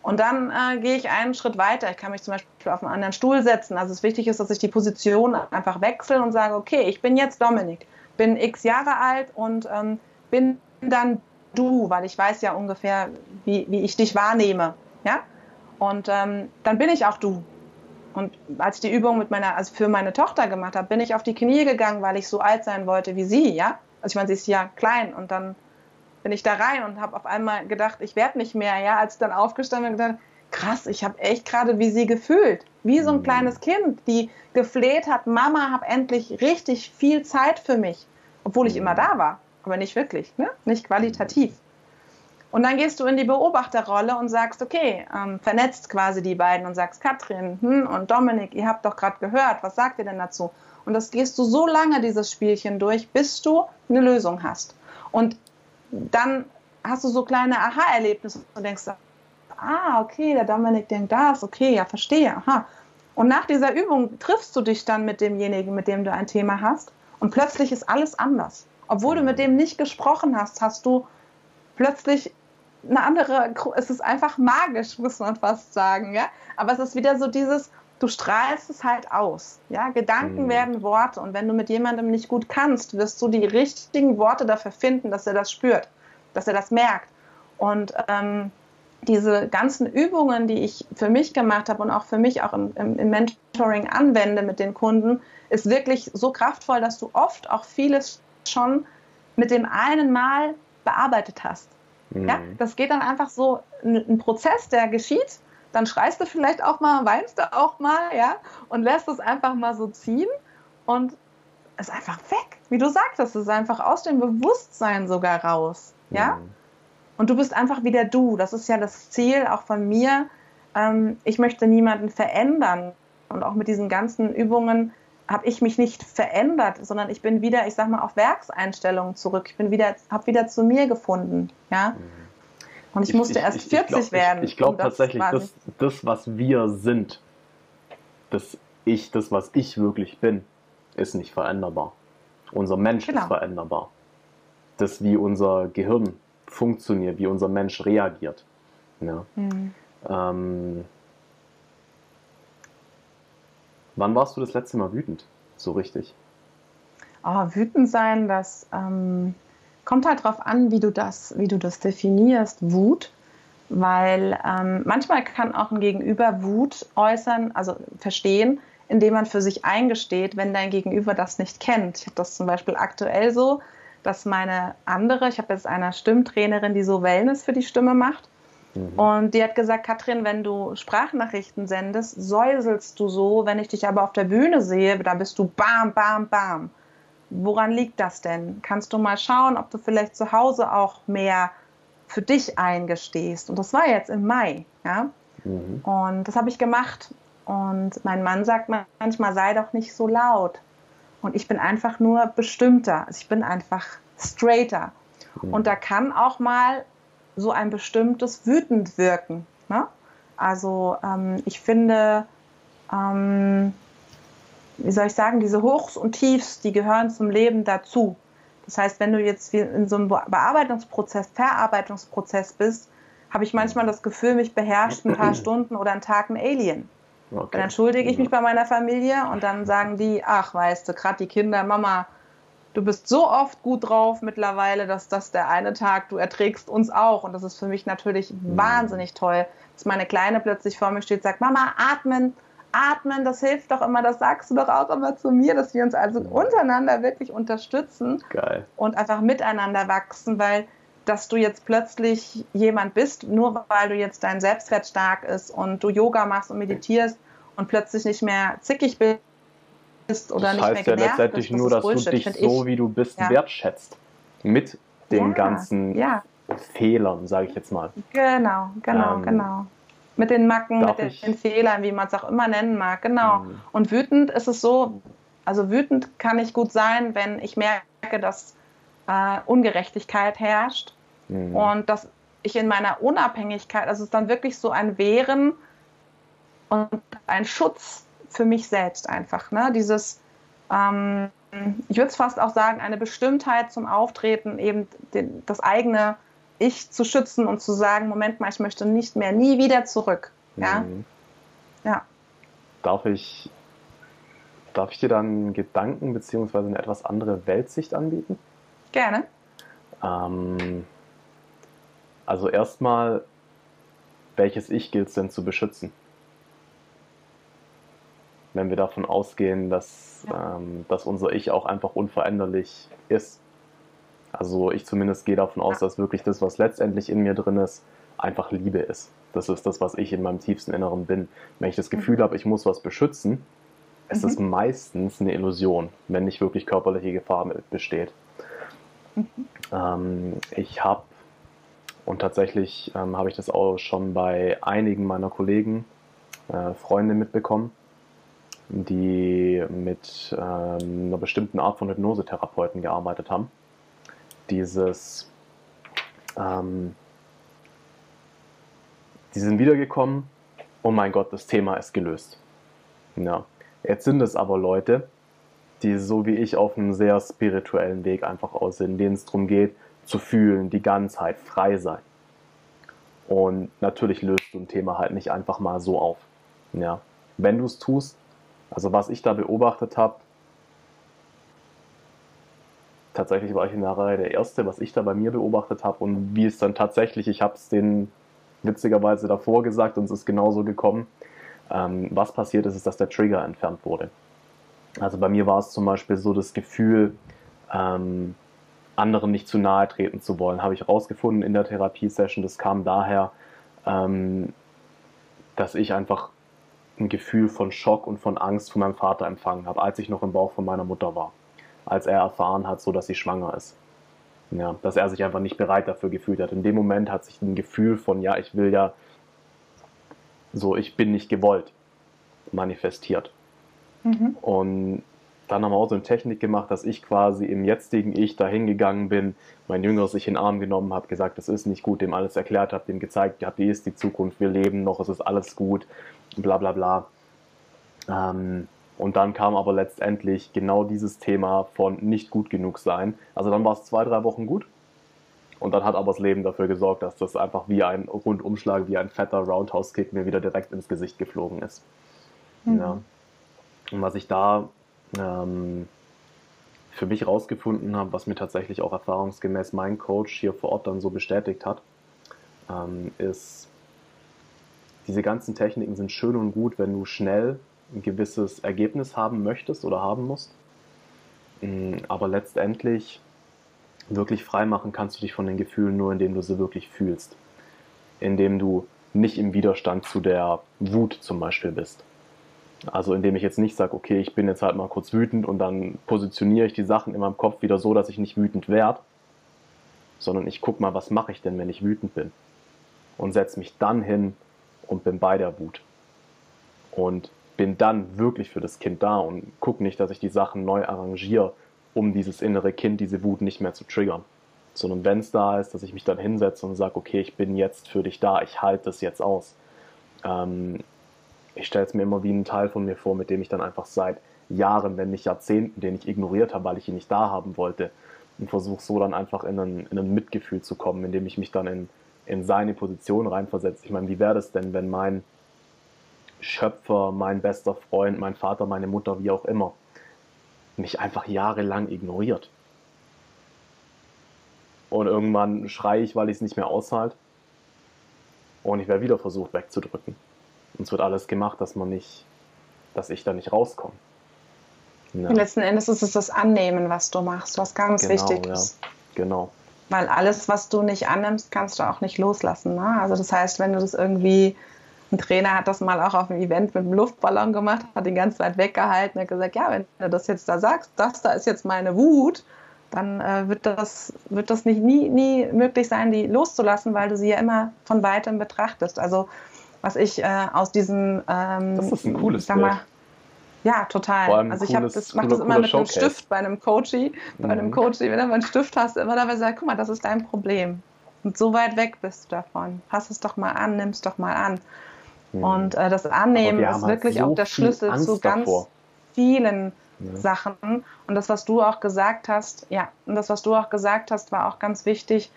Und dann äh, gehe ich einen Schritt weiter. Ich kann mich zum Beispiel auf einen anderen Stuhl setzen. Also es wichtig ist, dass ich die Position einfach wechsle und sage, okay, ich bin jetzt Dominik, bin x Jahre alt und ähm, bin dann du, weil ich weiß ja ungefähr, wie, wie ich dich wahrnehme. Ja? Und ähm, dann bin ich auch du. Und als ich die Übung mit meiner, also für meine Tochter gemacht habe, bin ich auf die Knie gegangen, weil ich so alt sein wollte wie sie, ja. Also ich meine, sie ist ja klein und dann bin ich da rein und habe auf einmal gedacht, ich werde nicht mehr. Ja, als ich dann aufgestanden bin, gedacht, krass, ich habe echt gerade wie sie gefühlt, wie so ein mhm. kleines Kind, die gefleht hat, Mama, hab endlich richtig viel Zeit für mich, obwohl ich immer mhm. da war, aber nicht wirklich, ne? nicht qualitativ. Und dann gehst du in die Beobachterrolle und sagst, okay, ähm, vernetzt quasi die beiden und sagst, Katrin hm, und Dominik, ihr habt doch gerade gehört, was sagt ihr denn dazu? Und das gehst du so lange, dieses Spielchen durch, bis du eine Lösung hast. Und dann hast du so kleine Aha-Erlebnisse und denkst, ah, okay, der Dominik denkt das, okay, ja, verstehe, aha. Und nach dieser Übung triffst du dich dann mit demjenigen, mit dem du ein Thema hast und plötzlich ist alles anders. Obwohl du mit dem nicht gesprochen hast, hast du plötzlich eine andere, es ist einfach magisch, muss man fast sagen, ja. Aber es ist wieder so dieses, du strahlst es halt aus. Ja? Gedanken mhm. werden Worte und wenn du mit jemandem nicht gut kannst, wirst du die richtigen Worte dafür finden, dass er das spürt, dass er das merkt. Und ähm, diese ganzen Übungen, die ich für mich gemacht habe und auch für mich auch im, im, im, Mentoring anwende mit den Kunden, ist wirklich so kraftvoll, dass du oft auch vieles schon mit dem einen Mal bearbeitet hast. Mhm. Ja, das geht dann einfach so ein, ein Prozess, der geschieht. Dann schreist du vielleicht auch mal, weinst du auch mal, ja, und lässt es einfach mal so ziehen und ist einfach weg. Wie du sagtest, es ist einfach aus dem Bewusstsein sogar raus, ja. Mhm. Und du bist einfach wieder du. Das ist ja das Ziel auch von mir. Ähm, ich möchte niemanden verändern. Und auch mit diesen ganzen Übungen habe ich mich nicht verändert, sondern ich bin wieder, ich sag mal, auf Werkseinstellungen zurück. Ich bin wieder, habe wieder zu mir gefunden. Ja. Und ich, ich musste ich, erst ich, 40 glaub, werden. Ich, glaube tatsächlich, das, das, was wir sind, das Ich, das, was ich wirklich bin, ist nicht veränderbar. Unser Mensch genau. ist veränderbar. Das, wie unser Gehirn funktioniert, wie unser Mensch reagiert. Ja. Mhm. Ähm, wann warst du das letzte Mal wütend? So richtig? Oh, wütend sein, das ähm, kommt halt darauf an, wie du das, wie du das definierst, Wut. Weil ähm, manchmal kann auch ein Gegenüber Wut äußern, also verstehen, indem man für sich eingesteht, wenn dein Gegenüber das nicht kennt. Ich habe das zum Beispiel aktuell so, dass meine andere, ich habe jetzt eine Stimmtrainerin, die so Wellness für die Stimme macht. Mhm. Und die hat gesagt, Katrin, wenn du Sprachnachrichten sendest, säuselst du so, wenn ich dich aber auf der Bühne sehe, da bist du bam, bam, bam. Woran liegt das denn? Kannst du mal schauen, ob du vielleicht zu Hause auch mehr für dich eingestehst? Und das war jetzt im Mai, ja. Mhm. Und das habe ich gemacht. Und mein Mann sagt manchmal, sei doch nicht so laut. Und ich bin einfach nur bestimmter. Also ich bin einfach straighter. Mhm. Und da kann auch mal so ein bestimmtes wütend wirken. Ne? Also ähm, ich finde, ähm, wie soll ich sagen, diese Hochs und Tiefs, die gehören zum Leben dazu. Das heißt, wenn du jetzt in so einem Bearbeitungsprozess, Verarbeitungsprozess bist, habe ich manchmal das Gefühl, mich beherrscht ein paar Stunden oder einen Tag ein Alien. Okay. Dann entschuldige ich mich bei meiner Familie und dann sagen die, ach, weißt du, gerade die Kinder, Mama, du bist so oft gut drauf mittlerweile, dass das der eine Tag, du erträgst uns auch. Und das ist für mich natürlich mhm. wahnsinnig toll, dass meine Kleine plötzlich vor mir steht und sagt, Mama, atmen, atmen, das hilft doch immer, das sagst du doch auch immer zu mir, dass wir uns also mhm. untereinander wirklich unterstützen Geil. und einfach miteinander wachsen, weil dass du jetzt plötzlich jemand bist, nur weil du jetzt dein Selbstwert stark ist und du Yoga machst und meditierst und plötzlich nicht mehr zickig bist oder das nicht heißt mehr ja letztendlich bist, nur, dass Bullshit, du dich so, wie du bist, ja. wertschätzt. Mit den ja, ganzen ja. Fehlern, sage ich jetzt mal. Genau, genau, ähm, genau. Mit den Macken, mit den, den, Fehlern, wie man es auch immer nennen mag, genau. Mhm. Und wütend ist es so, also wütend kann ich gut sein, wenn ich merke, dass äh, Ungerechtigkeit herrscht mhm. und dass ich in meiner Unabhängigkeit, also es ist dann wirklich so ein Wehren und ein Schutz für mich selbst einfach. Ne? Dieses, ähm, ich würde es fast auch sagen, eine Bestimmtheit zum Auftreten, eben den, das eigene Ich zu schützen und zu sagen, Moment mal, ich möchte nicht mehr, nie wieder zurück. Ja. Mhm. ja. Darf ich, darf ich dir dann Gedanken bzw. eine etwas andere Weltsicht anbieten? Gerne. Ähm, also erstmal, welches Ich gilt es denn zu beschützen? Wenn wir davon ausgehen, dass, ähm, dass unser Ich auch einfach unveränderlich ist. Also ich zumindest gehe davon aus, dass wirklich das, was letztendlich in mir drin ist, einfach Liebe ist. Das ist das, was ich in meinem tiefsten Inneren bin. Wenn ich das Gefühl mhm. habe, ich muss was beschützen, ist es mhm. meistens eine Illusion, wenn nicht wirklich körperliche Gefahr besteht. Ähm, ich habe, und tatsächlich ähm, habe ich das auch schon bei einigen meiner Kollegen, äh, Freunde mitbekommen, die mit ähm, einer bestimmten Art von Hypnosetherapeuten gearbeitet haben. Dieses, ähm, die sind wiedergekommen, oh mein Gott, das Thema ist gelöst. Ja. Jetzt sind es aber Leute, die so wie ich auf einem sehr spirituellen Weg einfach aus sind, denen es darum geht, zu fühlen, die Ganzheit, frei sein. Und natürlich löst du ein Thema halt nicht einfach mal so auf. Ja. Wenn du es tust, also was ich da beobachtet habe, tatsächlich war ich in der Reihe der Erste, was ich da bei mir beobachtet habe und wie es dann tatsächlich, ich habe es denen witzigerweise davor gesagt und es ist genauso gekommen, ähm, was passiert ist, ist, dass der Trigger entfernt wurde. Also bei mir war es zum Beispiel so das Gefühl, ähm, anderen nicht zu nahe treten zu wollen, habe ich herausgefunden in der Therapiesession. Das kam daher, ähm, dass ich einfach ein Gefühl von Schock und von Angst von meinem Vater empfangen habe, als ich noch im Bauch von meiner Mutter war, als er erfahren hat, so dass sie schwanger ist. Ja, dass er sich einfach nicht bereit dafür gefühlt hat. In dem Moment hat sich ein Gefühl von, ja, ich will ja, so, ich bin nicht gewollt, manifestiert. Mhm. Und dann haben wir auch so eine Technik gemacht, dass ich quasi im jetzigen Ich dahin gegangen bin, mein Jüngeres sich in den Arm genommen habe, gesagt, das ist nicht gut, dem alles erklärt habe, dem gezeigt, ja, die ist die Zukunft, wir leben noch, es ist alles gut, bla bla bla. Ähm, und dann kam aber letztendlich genau dieses Thema von nicht gut genug sein. Also dann war es zwei, drei Wochen gut. Und dann hat aber das Leben dafür gesorgt, dass das einfach wie ein Rundumschlag, wie ein fetter Roundhouse-Kick mir wieder direkt ins Gesicht geflogen ist. Mhm. Ja. Und was ich da ähm, für mich rausgefunden habe, was mir tatsächlich auch erfahrungsgemäß mein Coach hier vor Ort dann so bestätigt hat, ähm, ist, diese ganzen Techniken sind schön und gut, wenn du schnell ein gewisses Ergebnis haben möchtest oder haben musst. Mm, aber letztendlich wirklich frei machen kannst du dich von den Gefühlen nur, indem du sie wirklich fühlst. Indem du nicht im Widerstand zu der Wut zum Beispiel bist. Also indem ich jetzt nicht sage, okay, ich bin jetzt halt mal kurz wütend und dann positioniere ich die Sachen in meinem Kopf wieder so, dass ich nicht wütend werde, sondern ich gucke mal, was mache ich denn, wenn ich wütend bin. Und setze mich dann hin und bin bei der Wut. Und bin dann wirklich für das Kind da und gucke nicht, dass ich die Sachen neu arrangiere, um dieses innere Kind, diese Wut nicht mehr zu triggern. Sondern wenn es da ist, dass ich mich dann hinsetze und sage, okay, ich bin jetzt für dich da, ich halte das jetzt aus. Ähm, ich stelle es mir immer wie einen Teil von mir vor, mit dem ich dann einfach seit Jahren, wenn nicht Jahrzehnten, den ich ignoriert habe, weil ich ihn nicht da haben wollte, und versuche so dann einfach in ein, in ein Mitgefühl zu kommen, indem ich mich dann in, in seine Position reinversetze. Ich meine, wie wäre das denn, wenn mein Schöpfer, mein bester Freund, mein Vater, meine Mutter, wie auch immer, mich einfach jahrelang ignoriert? Und irgendwann schreie ich, weil ich es nicht mehr aushalte. Und ich werde wieder versucht wegzudrücken. Und es wird alles gemacht, dass man nicht, dass ich da nicht rauskomme. Ja. Letzten Endes ist es das Annehmen, was du machst, was ganz genau, wichtig ist. Ja. Genau. Weil alles, was du nicht annimmst, kannst du auch nicht loslassen. Ne? Also das heißt, wenn du das irgendwie, ein Trainer hat das mal auch auf einem Event mit einem Luftballon gemacht, hat ihn ganz weit weggehalten, hat gesagt, ja, wenn du das jetzt da sagst, das da ist jetzt meine Wut, dann äh, wird das, wird das nicht, nie, nie möglich sein, die loszulassen, weil du sie ja immer von weitem betrachtest. Also was ich äh, aus diesem ähm, Das ist ein cooles sag mal, Ja, total. Also ich das, mache das immer mit Showcase. einem Stift bei einem Coachy, bei mhm. einem Coachy, wenn du einen Stift hast, immer dabei sagt, guck mal, das ist dein Problem. Und so weit weg bist du davon. Pass es doch mal an, nimm es doch mal an. Mhm. Und äh, das Annehmen ist halt wirklich so auch der Schlüssel Angst zu ganz davor. vielen ja. Sachen. Und das, was du auch gesagt hast, ja, und das, was du auch gesagt hast, war auch ganz wichtig,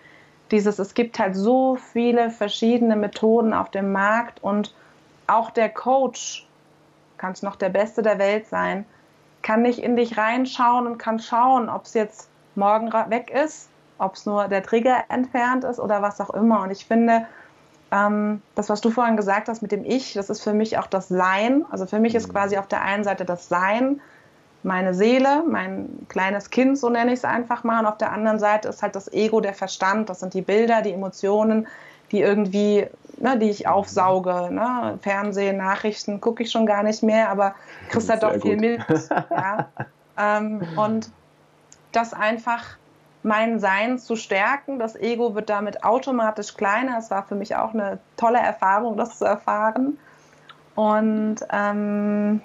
dieses, es gibt halt so viele verschiedene Methoden auf dem Markt und auch der Coach, kann es noch der Beste der Welt sein, kann nicht in dich reinschauen und kann schauen, ob es jetzt morgen weg ist, ob es nur der Trigger entfernt ist oder was auch immer. Und ich finde, ähm, das, was du vorhin gesagt hast mit dem Ich, das ist für mich auch das Sein. Also für mich ist mhm. quasi auf der einen Seite das Sein meine Seele, mein kleines Kind, so nenne ich es einfach mal. Und auf der anderen Seite ist halt das Ego, der Verstand. Das sind die Bilder, die Emotionen, die irgendwie, ne, die ich aufsauge. Ne? Fernsehen, Nachrichten gucke ich schon gar nicht mehr, aber kriegst halt doch viel gut. mit. [LAUGHS] Ja? ähm, und das einfach mein Sein zu stärken. Das Ego wird damit automatisch kleiner. Es war für mich auch eine tolle Erfahrung, das zu erfahren. Und ähm,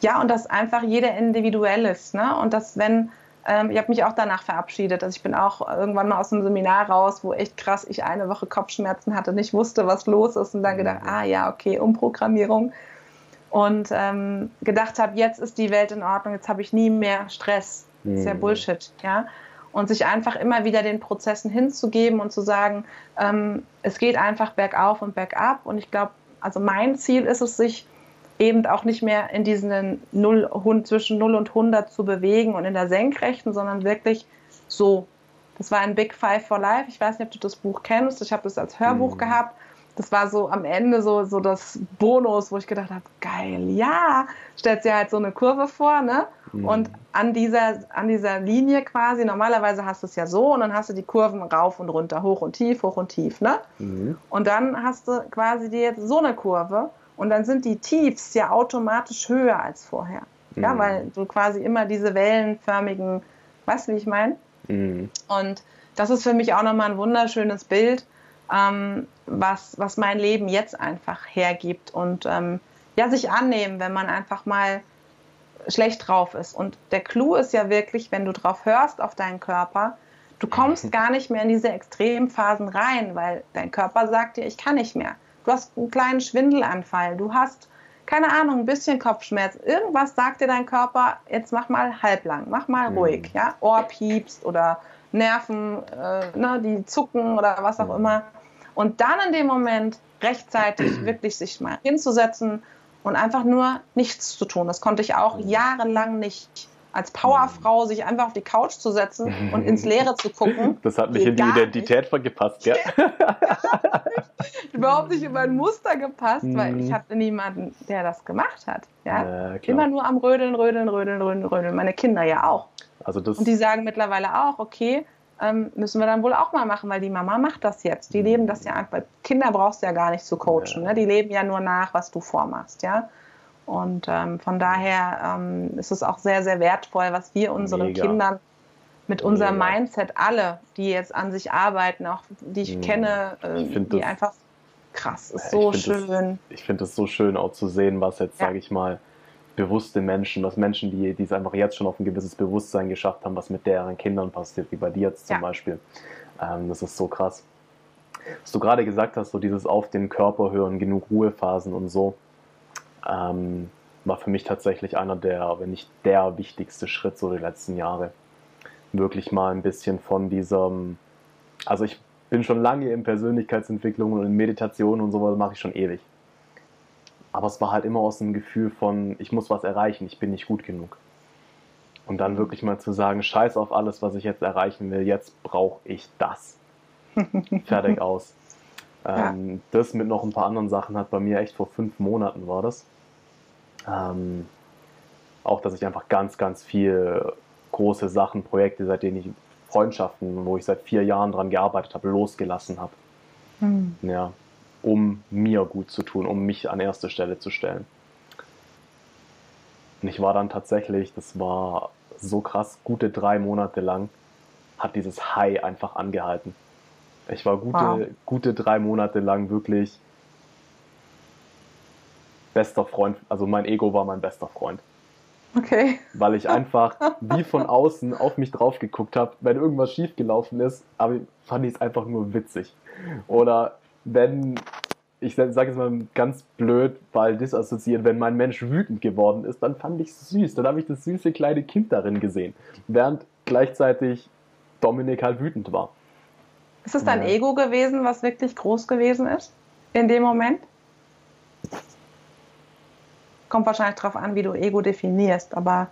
ja, und dass einfach jeder individuell ist. Ne? Und dass, wenn, ähm, ich habe mich auch danach verabschiedet. Also ich bin auch irgendwann mal aus dem Seminar raus, wo echt krass ich eine Woche Kopfschmerzen hatte, nicht wusste, was los ist und dann gedacht, ah ja, okay, Umprogrammierung. Und ähm, gedacht habe, jetzt ist die Welt in Ordnung, jetzt habe ich nie mehr Stress. Das ist ja mhm. Bullshit, ja. Und sich einfach immer wieder den Prozessen hinzugeben und zu sagen, ähm, es geht einfach bergauf und bergab. Und ich glaube, also mein Ziel ist es, sich eben auch nicht mehr in diesen 0, zwischen 0 und 100 zu bewegen und in der Senkrechten, sondern wirklich so. Das war ein Big Five for Life. Ich weiß nicht, ob du das Buch kennst. Ich habe das als Hörbuch mhm. gehabt. das war so am Ende so, so das Bonus, wo ich gedacht habe, geil, ja, stellt dir halt so eine Kurve vor, ne? Mhm. Und an dieser, an dieser Linie quasi, normalerweise hast du es ja so und dann hast du die Kurven rauf und runter, hoch und tief, hoch und tief, ne? Mhm. Und dann hast du quasi dir jetzt so eine Kurve und dann sind die Tiefs ja automatisch höher als vorher. Mhm. Ja, weil du quasi immer diese wellenförmigen, weißt du, wie ich meine? Mhm. Und das ist für mich auch nochmal ein wunderschönes Bild, ähm, was, was mein Leben jetzt einfach hergibt und ähm, ja, sich annehmen, wenn man einfach mal schlecht drauf ist. Und der Clou ist ja wirklich, wenn du drauf hörst auf deinen Körper, du kommst [LAUGHS] gar nicht mehr in diese Extremphasen rein, weil dein Körper sagt dir, ich kann nicht mehr. Du hast einen kleinen Schwindelanfall, du hast, keine Ahnung, ein bisschen Kopfschmerz. Irgendwas sagt dir dein Körper, jetzt mach mal halblang, mach mal mhm. ruhig, ja, Ohr piepst oder Nerven, äh, ne, die zucken oder was auch mhm. immer. Und dann in dem Moment rechtzeitig [CLEARS THROAT] wirklich sich mal hinzusetzen und einfach nur nichts zu tun. Das konnte ich auch mhm. jahrelang nicht. Als Powerfrau sich einfach auf die Couch zu setzen und ins Leere zu gucken. [LAUGHS] Das hat mich in die Identität nicht. gepasst, ja. [LAUGHS] Überhaupt nicht in mein Muster gepasst, weil ich mhm. hatte niemanden, der das gemacht hat. Ja? ja Immer nur am Rödeln, Rödeln, Rödeln, Rödeln, Rödeln. Meine Kinder ja auch. Also das und die sagen mittlerweile auch, okay, ähm, müssen wir dann wohl auch mal machen, weil die Mama macht das jetzt. Die leben das ja einfach. Kinder brauchst du ja gar nicht zu coachen. Ne? Die leben ja nur nach, was du vormachst, ja. Und ähm, von daher ähm, ist es auch sehr, sehr wertvoll, was wir unseren Mega. Kindern mit unserem Mega. Mindset, alle, die jetzt an sich arbeiten, auch die ich mhm. kenne, äh, ich die das, einfach krass, ist so ich schön. Das, ich finde es so schön auch zu sehen, was jetzt, ja. sage ich mal, bewusste Menschen, was Menschen, die, die es einfach jetzt schon auf ein gewisses Bewusstsein geschafft haben, was mit deren Kindern passiert, wie bei dir jetzt zum ja. Beispiel. Ähm, das ist so krass. Was du gerade gesagt hast, so dieses auf den Körper hören, genug Ruhephasen und so, ähm, war für mich tatsächlich einer der, wenn nicht der wichtigste Schritt so die letzten Jahre. Wirklich mal ein bisschen von diesem, also ich bin schon lange in Persönlichkeitsentwicklung und in Meditation und sowas mache ich schon ewig. Aber es war halt immer aus dem Gefühl von, ich muss was erreichen, ich bin nicht gut genug. Und dann wirklich mal zu sagen, scheiß auf alles, was ich jetzt erreichen will, jetzt brauche ich das. [LAUGHS] Fertig aus. Ja. Ähm, das mit noch ein paar anderen Sachen hat bei mir echt vor fünf Monaten war das. Ähm, auch, dass ich einfach ganz, ganz viel große Sachen, Projekte, seit denen ich Freundschaften, wo ich seit vier Jahren dran gearbeitet habe, losgelassen habe. Mhm. Ja, um mir gut zu tun, um mich an erste Stelle zu stellen. Und ich war dann tatsächlich, das war so krass, gute drei Monate lang hat dieses High einfach angehalten. Ich war gute, wow. gute drei Monate lang wirklich bester Freund, also mein Ego war mein bester Freund. Okay. Weil ich [LAUGHS] einfach wie von außen auf mich drauf geguckt habe, wenn irgendwas schiefgelaufen ist, aber fand ich es einfach nur witzig. Oder wenn, ich sage jetzt mal ganz blöd, weil disassoziiert, wenn mein Mensch wütend geworden ist, dann fand ich es süß. Dann habe ich das süße kleine Kind darin gesehen. Während gleichzeitig Dominik halt wütend war. Ist es dein ja. Ego gewesen, was wirklich groß gewesen ist in dem Moment? Kommt wahrscheinlich darauf an, wie du Ego definierst, aber.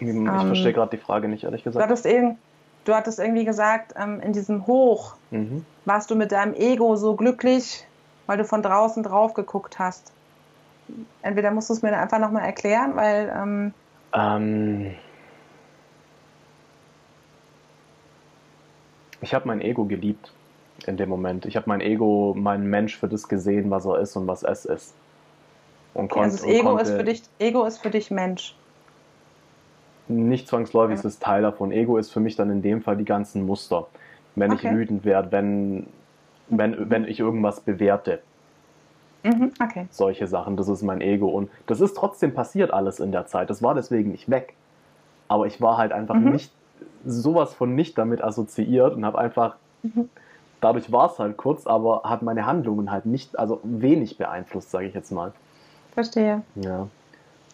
Ich ähm, verstehe gerade die Frage nicht, ehrlich gesagt. Du hattest, irgend, du hattest irgendwie gesagt, ähm, in diesem Hoch mhm. warst du mit deinem Ego so glücklich, weil du von draußen drauf geguckt hast. Entweder musst du es mir einfach nochmal erklären, weil. Ähm, ähm, ich habe mein Ego geliebt in dem Moment. Ich habe mein Ego, meinen Mensch für das gesehen, was er ist und was es ist. Und okay, also das Ego, ist für dich, Ego ist für dich Mensch. Nicht zwangsläufig ja. ist es Teil davon. Ego ist für mich dann in dem Fall die ganzen Muster. Wenn okay. ich wütend werde, wenn, wenn, wenn ich irgendwas bewerte. Mhm, okay. Solche Sachen, das ist mein Ego. Und das ist trotzdem passiert alles in der Zeit. Das war deswegen nicht weg. Aber ich war halt einfach mhm. nicht sowas von nicht damit assoziiert und habe einfach, mhm. dadurch war es halt kurz, aber hat meine Handlungen halt nicht, also wenig beeinflusst, sage ich jetzt mal. Verstehe. Ja.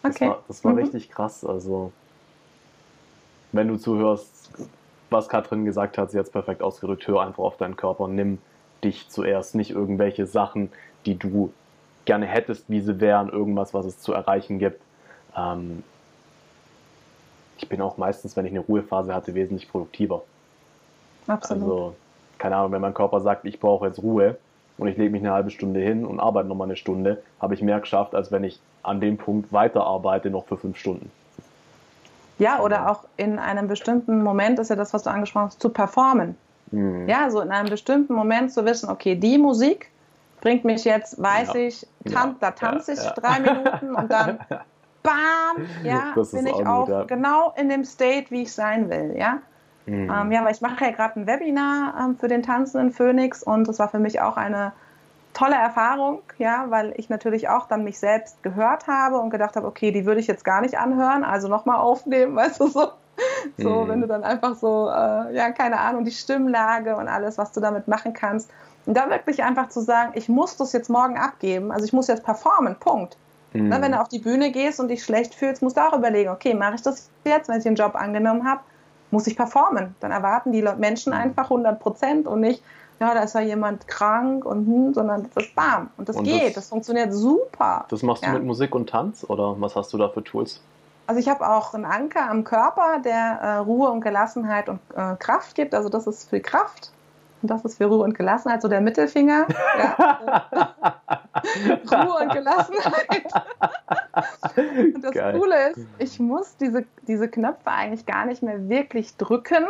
Das okay. war, das war mhm. richtig krass. Also, wenn du zuhörst, was Katrin gesagt hat, sie hat es perfekt ausgedrückt, hör einfach auf deinen Körper, nimm dich zuerst, nicht irgendwelche Sachen, die du gerne hättest, wie sie wären, irgendwas, was es zu erreichen gibt. Ähm, ich bin auch meistens, wenn ich eine Ruhephase hatte, wesentlich produktiver. Absolut. Also, keine Ahnung, wenn mein Körper sagt, ich brauche jetzt Ruhe, und ich lege mich eine halbe Stunde hin und arbeite nochmal eine Stunde, habe ich mehr geschafft, als wenn ich an dem Punkt weiterarbeite noch für fünf Stunden. Ja, oder auch in einem bestimmten Moment ist ja das, was du angesprochen hast, zu performen. Mhm. Ja, so in einem bestimmten Moment zu wissen, okay, die Musik bringt mich jetzt, weiß ja. ich, tan ja. da tanze ich ja. drei [LAUGHS] Minuten und dann [LAUGHS] bam, ja, bin ich auch, auch genau in dem State, wie ich sein will, ja. Mhm. Ähm, ja, weil ich mache ja gerade ein Webinar ähm, für den tanzenden Phoenix und das war für mich auch eine tolle Erfahrung, ja, weil ich natürlich auch dann mich selbst gehört habe und gedacht habe, okay, die würde ich jetzt gar nicht anhören, also nochmal aufnehmen, [LAUGHS] weißt du so. So, mhm. wenn du dann einfach so, äh, ja, keine Ahnung, die Stimmlage und alles, was du damit machen kannst. Und da wirklich einfach zu sagen, ich muss das jetzt morgen abgeben, also ich muss jetzt performen, Punkt. Mhm. Na, wenn du auf die Bühne gehst und dich schlecht fühlst, musst du auch überlegen, okay, mache ich das jetzt, wenn ich den Job angenommen habe, muss ich performen. Dann erwarten die Menschen mhm. einfach 100 Prozent und nicht, ja, da ist ja jemand krank und hm, sondern das ist bam. Und das und geht, das, das, funktioniert super. Das machst du mit Musik und Tanz oder was hast du da für Tools? Also ich habe auch einen Anker am Körper, der äh, Ruhe und Gelassenheit und äh, Kraft gibt. Also das ist für Kraft und das ist für Ruhe und Gelassenheit, so der Mittelfinger. Ja. [LAUGHS] Ruhe und Gelassenheit. [LAUGHS] und das Geil. Coole ist, ich muss diese, diese Knöpfe eigentlich gar nicht mehr wirklich drücken,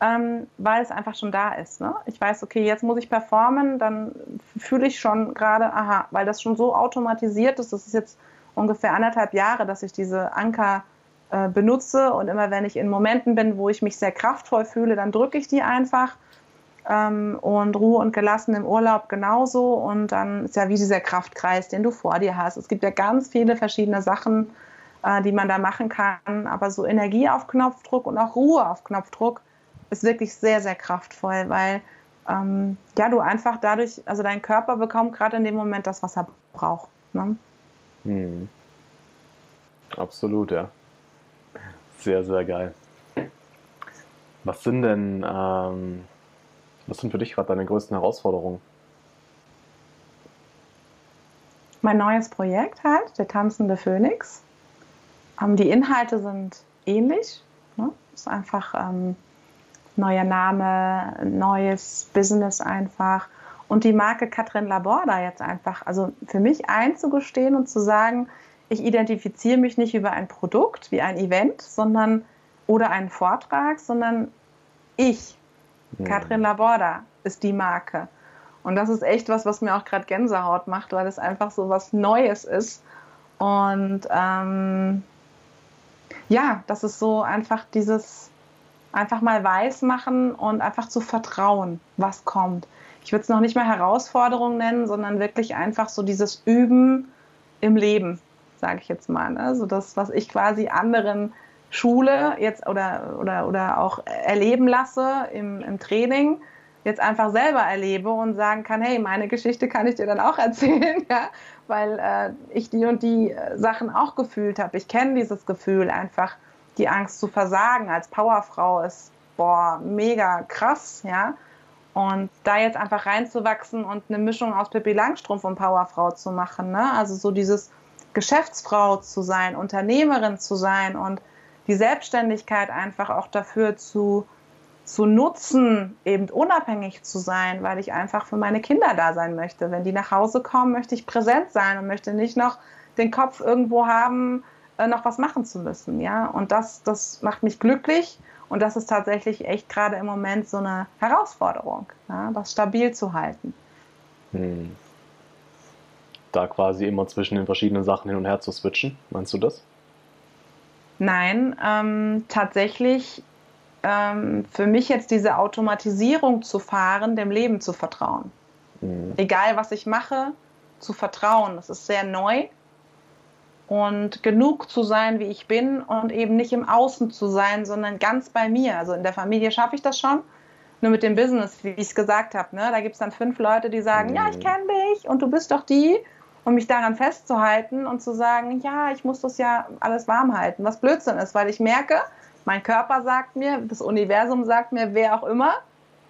ähm, weil es einfach schon da ist. Ne? Ich weiß, okay, jetzt muss ich performen, dann fühle ich schon gerade, aha, weil das schon so automatisiert ist, das ist jetzt ungefähr anderthalb Jahre, dass ich diese Anker äh, benutze und immer wenn ich in Momenten bin, wo ich mich sehr kraftvoll fühle, dann drücke ich die einfach ähm, und Ruhe und gelassen im Urlaub genauso und dann ist ja wie dieser Kraftkreis, den du vor dir hast. Es gibt ja ganz viele verschiedene Sachen, äh, die man da machen kann, aber so Energie auf Knopfdruck und auch Ruhe auf Knopfdruck ist wirklich sehr, sehr kraftvoll, weil ähm, ja, du einfach dadurch, also dein Körper bekommt gerade in dem Moment das, was er braucht. Ne? Hm. Absolut, ja. Sehr, sehr geil. Was sind denn, ähm, was sind für dich gerade deine größten Herausforderungen? Mein neues Projekt halt, der tanzende Phönix. Ähm, die Inhalte sind ähnlich. Ne? Ist einfach ähm, neuer Name, neues Business einfach. Und die Marke Katrin Laborda jetzt einfach, also für mich einzugestehen und zu sagen, ich identifiziere mich nicht über ein Produkt wie ein Event, sondern oder einen Vortrag, sondern ich, ja. Katrin Laborda, ist die Marke. Und das ist echt was, was mir auch gerade Gänsehaut macht, weil es einfach so was Neues ist. Und ähm, ja, das ist so einfach dieses einfach mal weiß machen und einfach zu vertrauen, was kommt. Ich würde es noch nicht mal Herausforderung nennen, sondern wirklich einfach so dieses Üben im Leben, sage ich jetzt mal. Ne? So das, was ich quasi anderen Schule jetzt oder, oder, oder auch erleben lasse im, im Training, jetzt einfach selber erlebe und sagen kann, hey, meine Geschichte kann ich dir dann auch [LAUGHS] erzählen, ja? weil äh, ich die und die äh, Sachen auch gefühlt habe. Ich kenne dieses Gefühl einfach die Angst zu versagen als Powerfrau ist, boah, mega krass, ja. Und da jetzt einfach reinzuwachsen und eine Mischung aus Pippi Langstrumpf und Powerfrau zu machen, ne? Also so dieses Geschäftsfrau zu sein, Unternehmerin zu sein und die Selbstständigkeit einfach auch dafür zu, zu nutzen, eben unabhängig zu sein, weil ich einfach für meine Kinder da sein möchte. Wenn die nach Hause kommen, möchte ich präsent sein und möchte nicht noch den Kopf irgendwo haben, äh, noch was machen zu müssen, ja. Und das, das macht mich glücklich und das ist tatsächlich echt gerade im Moment so eine Herausforderung, ja, das stabil zu halten. Hm. Da quasi immer zwischen den verschiedenen Sachen hin und her zu switchen, meinst du das? Nein, ähm, tatsächlich ähm, für mich jetzt diese Automatisierung zu fahren, dem Leben zu vertrauen. Mhm. Egal was ich mache, zu vertrauen. Das ist sehr neu und genug zu sein, wie ich bin und eben nicht im Außen zu sein, sondern ganz bei mir. Also in der Familie schaffe ich das schon. Nur mit dem Business, wie ich es gesagt habe, ne, da gibt es dann fünf Leute, die sagen, mhm. ja, ich kenne dich und du bist doch die. Und mich daran festzuhalten und zu sagen, ja, ich muss das ja alles warm halten, was Blödsinn ist, weil ich merke, mein Körper sagt mir, das Universum sagt mir, wer auch immer,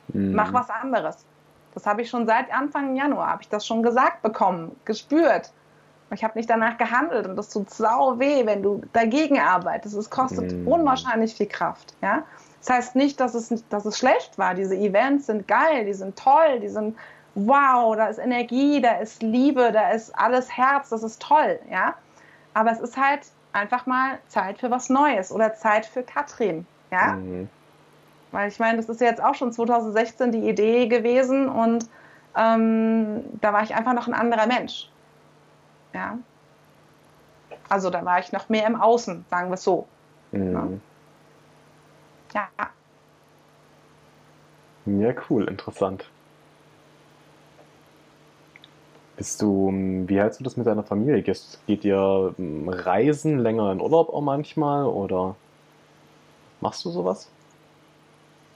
mhm. mach was anderes. Das habe ich schon seit Anfang Januar, habe ich das schon gesagt bekommen, gespürt. Ich habe nicht danach gehandelt und das tut sau weh, wenn du dagegen arbeitest. Es kostet mm. unwahrscheinlich viel Kraft. Ja? Das heißt nicht, dass es, dass es schlecht war. Diese Events sind geil, die sind toll, die sind wow, da ist Energie, da ist Liebe, da ist alles Herz, das ist toll, ja. Aber es ist halt einfach mal Zeit für was Neues oder Zeit für Katrin, ja. Mhm. Weil ich meine, das ist jetzt auch schon 2016 die Idee gewesen und ähm, da war ich einfach noch ein anderer Mensch. Ja. Also da war ich noch mehr im Außen, sagen wir es so. Mhm. Ja. Ja, cool, interessant. Bist du, wie hältst du das mit deiner Familie? Geht ihr hm, reisen länger in Urlaub auch manchmal oder machst du sowas?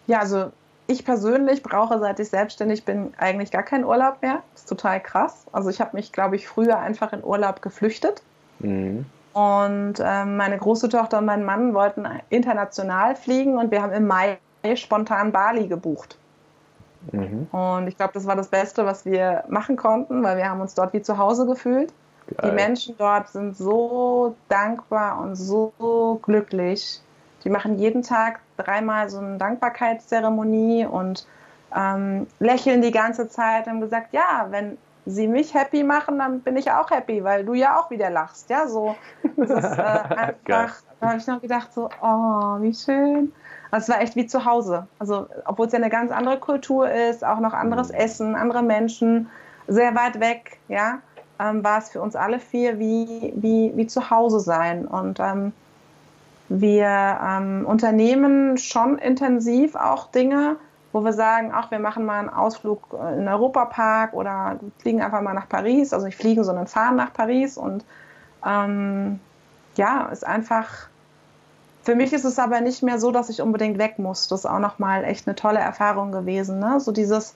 Ja, also ich persönlich brauche, seit ich selbstständig bin, eigentlich gar keinen Urlaub mehr. Das ist total krass. Also ich habe mich, glaube ich, früher einfach in Urlaub geflüchtet. Mhm. Und ähm, meine große Tochter und mein Mann wollten international fliegen und wir haben im Mai spontan Bali gebucht. Mhm. Und ich glaube, das war das Beste, was wir machen konnten, weil wir haben uns dort wie zu Hause gefühlt. Geil. Die Menschen dort sind so dankbar und so glücklich. Die machen jeden Tag dreimal so eine Dankbarkeitszeremonie und ähm, lächeln die ganze Zeit und haben gesagt, ja, wenn sie mich happy machen, dann bin ich auch happy, weil du ja auch wieder lachst. Ja, so. Das ist äh, [LAUGHS] einfach, da habe ich noch gedacht, so, oh, wie schön. Also es war echt wie zu Hause. Also, obwohl es ja eine ganz andere Kultur ist, auch noch anderes mhm. Essen, andere Menschen, sehr weit weg, ja, ähm, war es für uns alle vier wie, wie, wie zu Hause sein. Und ähm, wir ähm, unternehmen schon intensiv auch Dinge, wo wir sagen, ach, wir machen mal einen Ausflug in den Europapark oder fliegen einfach mal nach Paris. Also nicht fliegen, sondern fahren nach Paris. Und ähm, ja, ist einfach, für mich ist es aber nicht mehr so, dass ich unbedingt weg muss. Das ist auch nochmal echt eine tolle Erfahrung gewesen. Ne? So dieses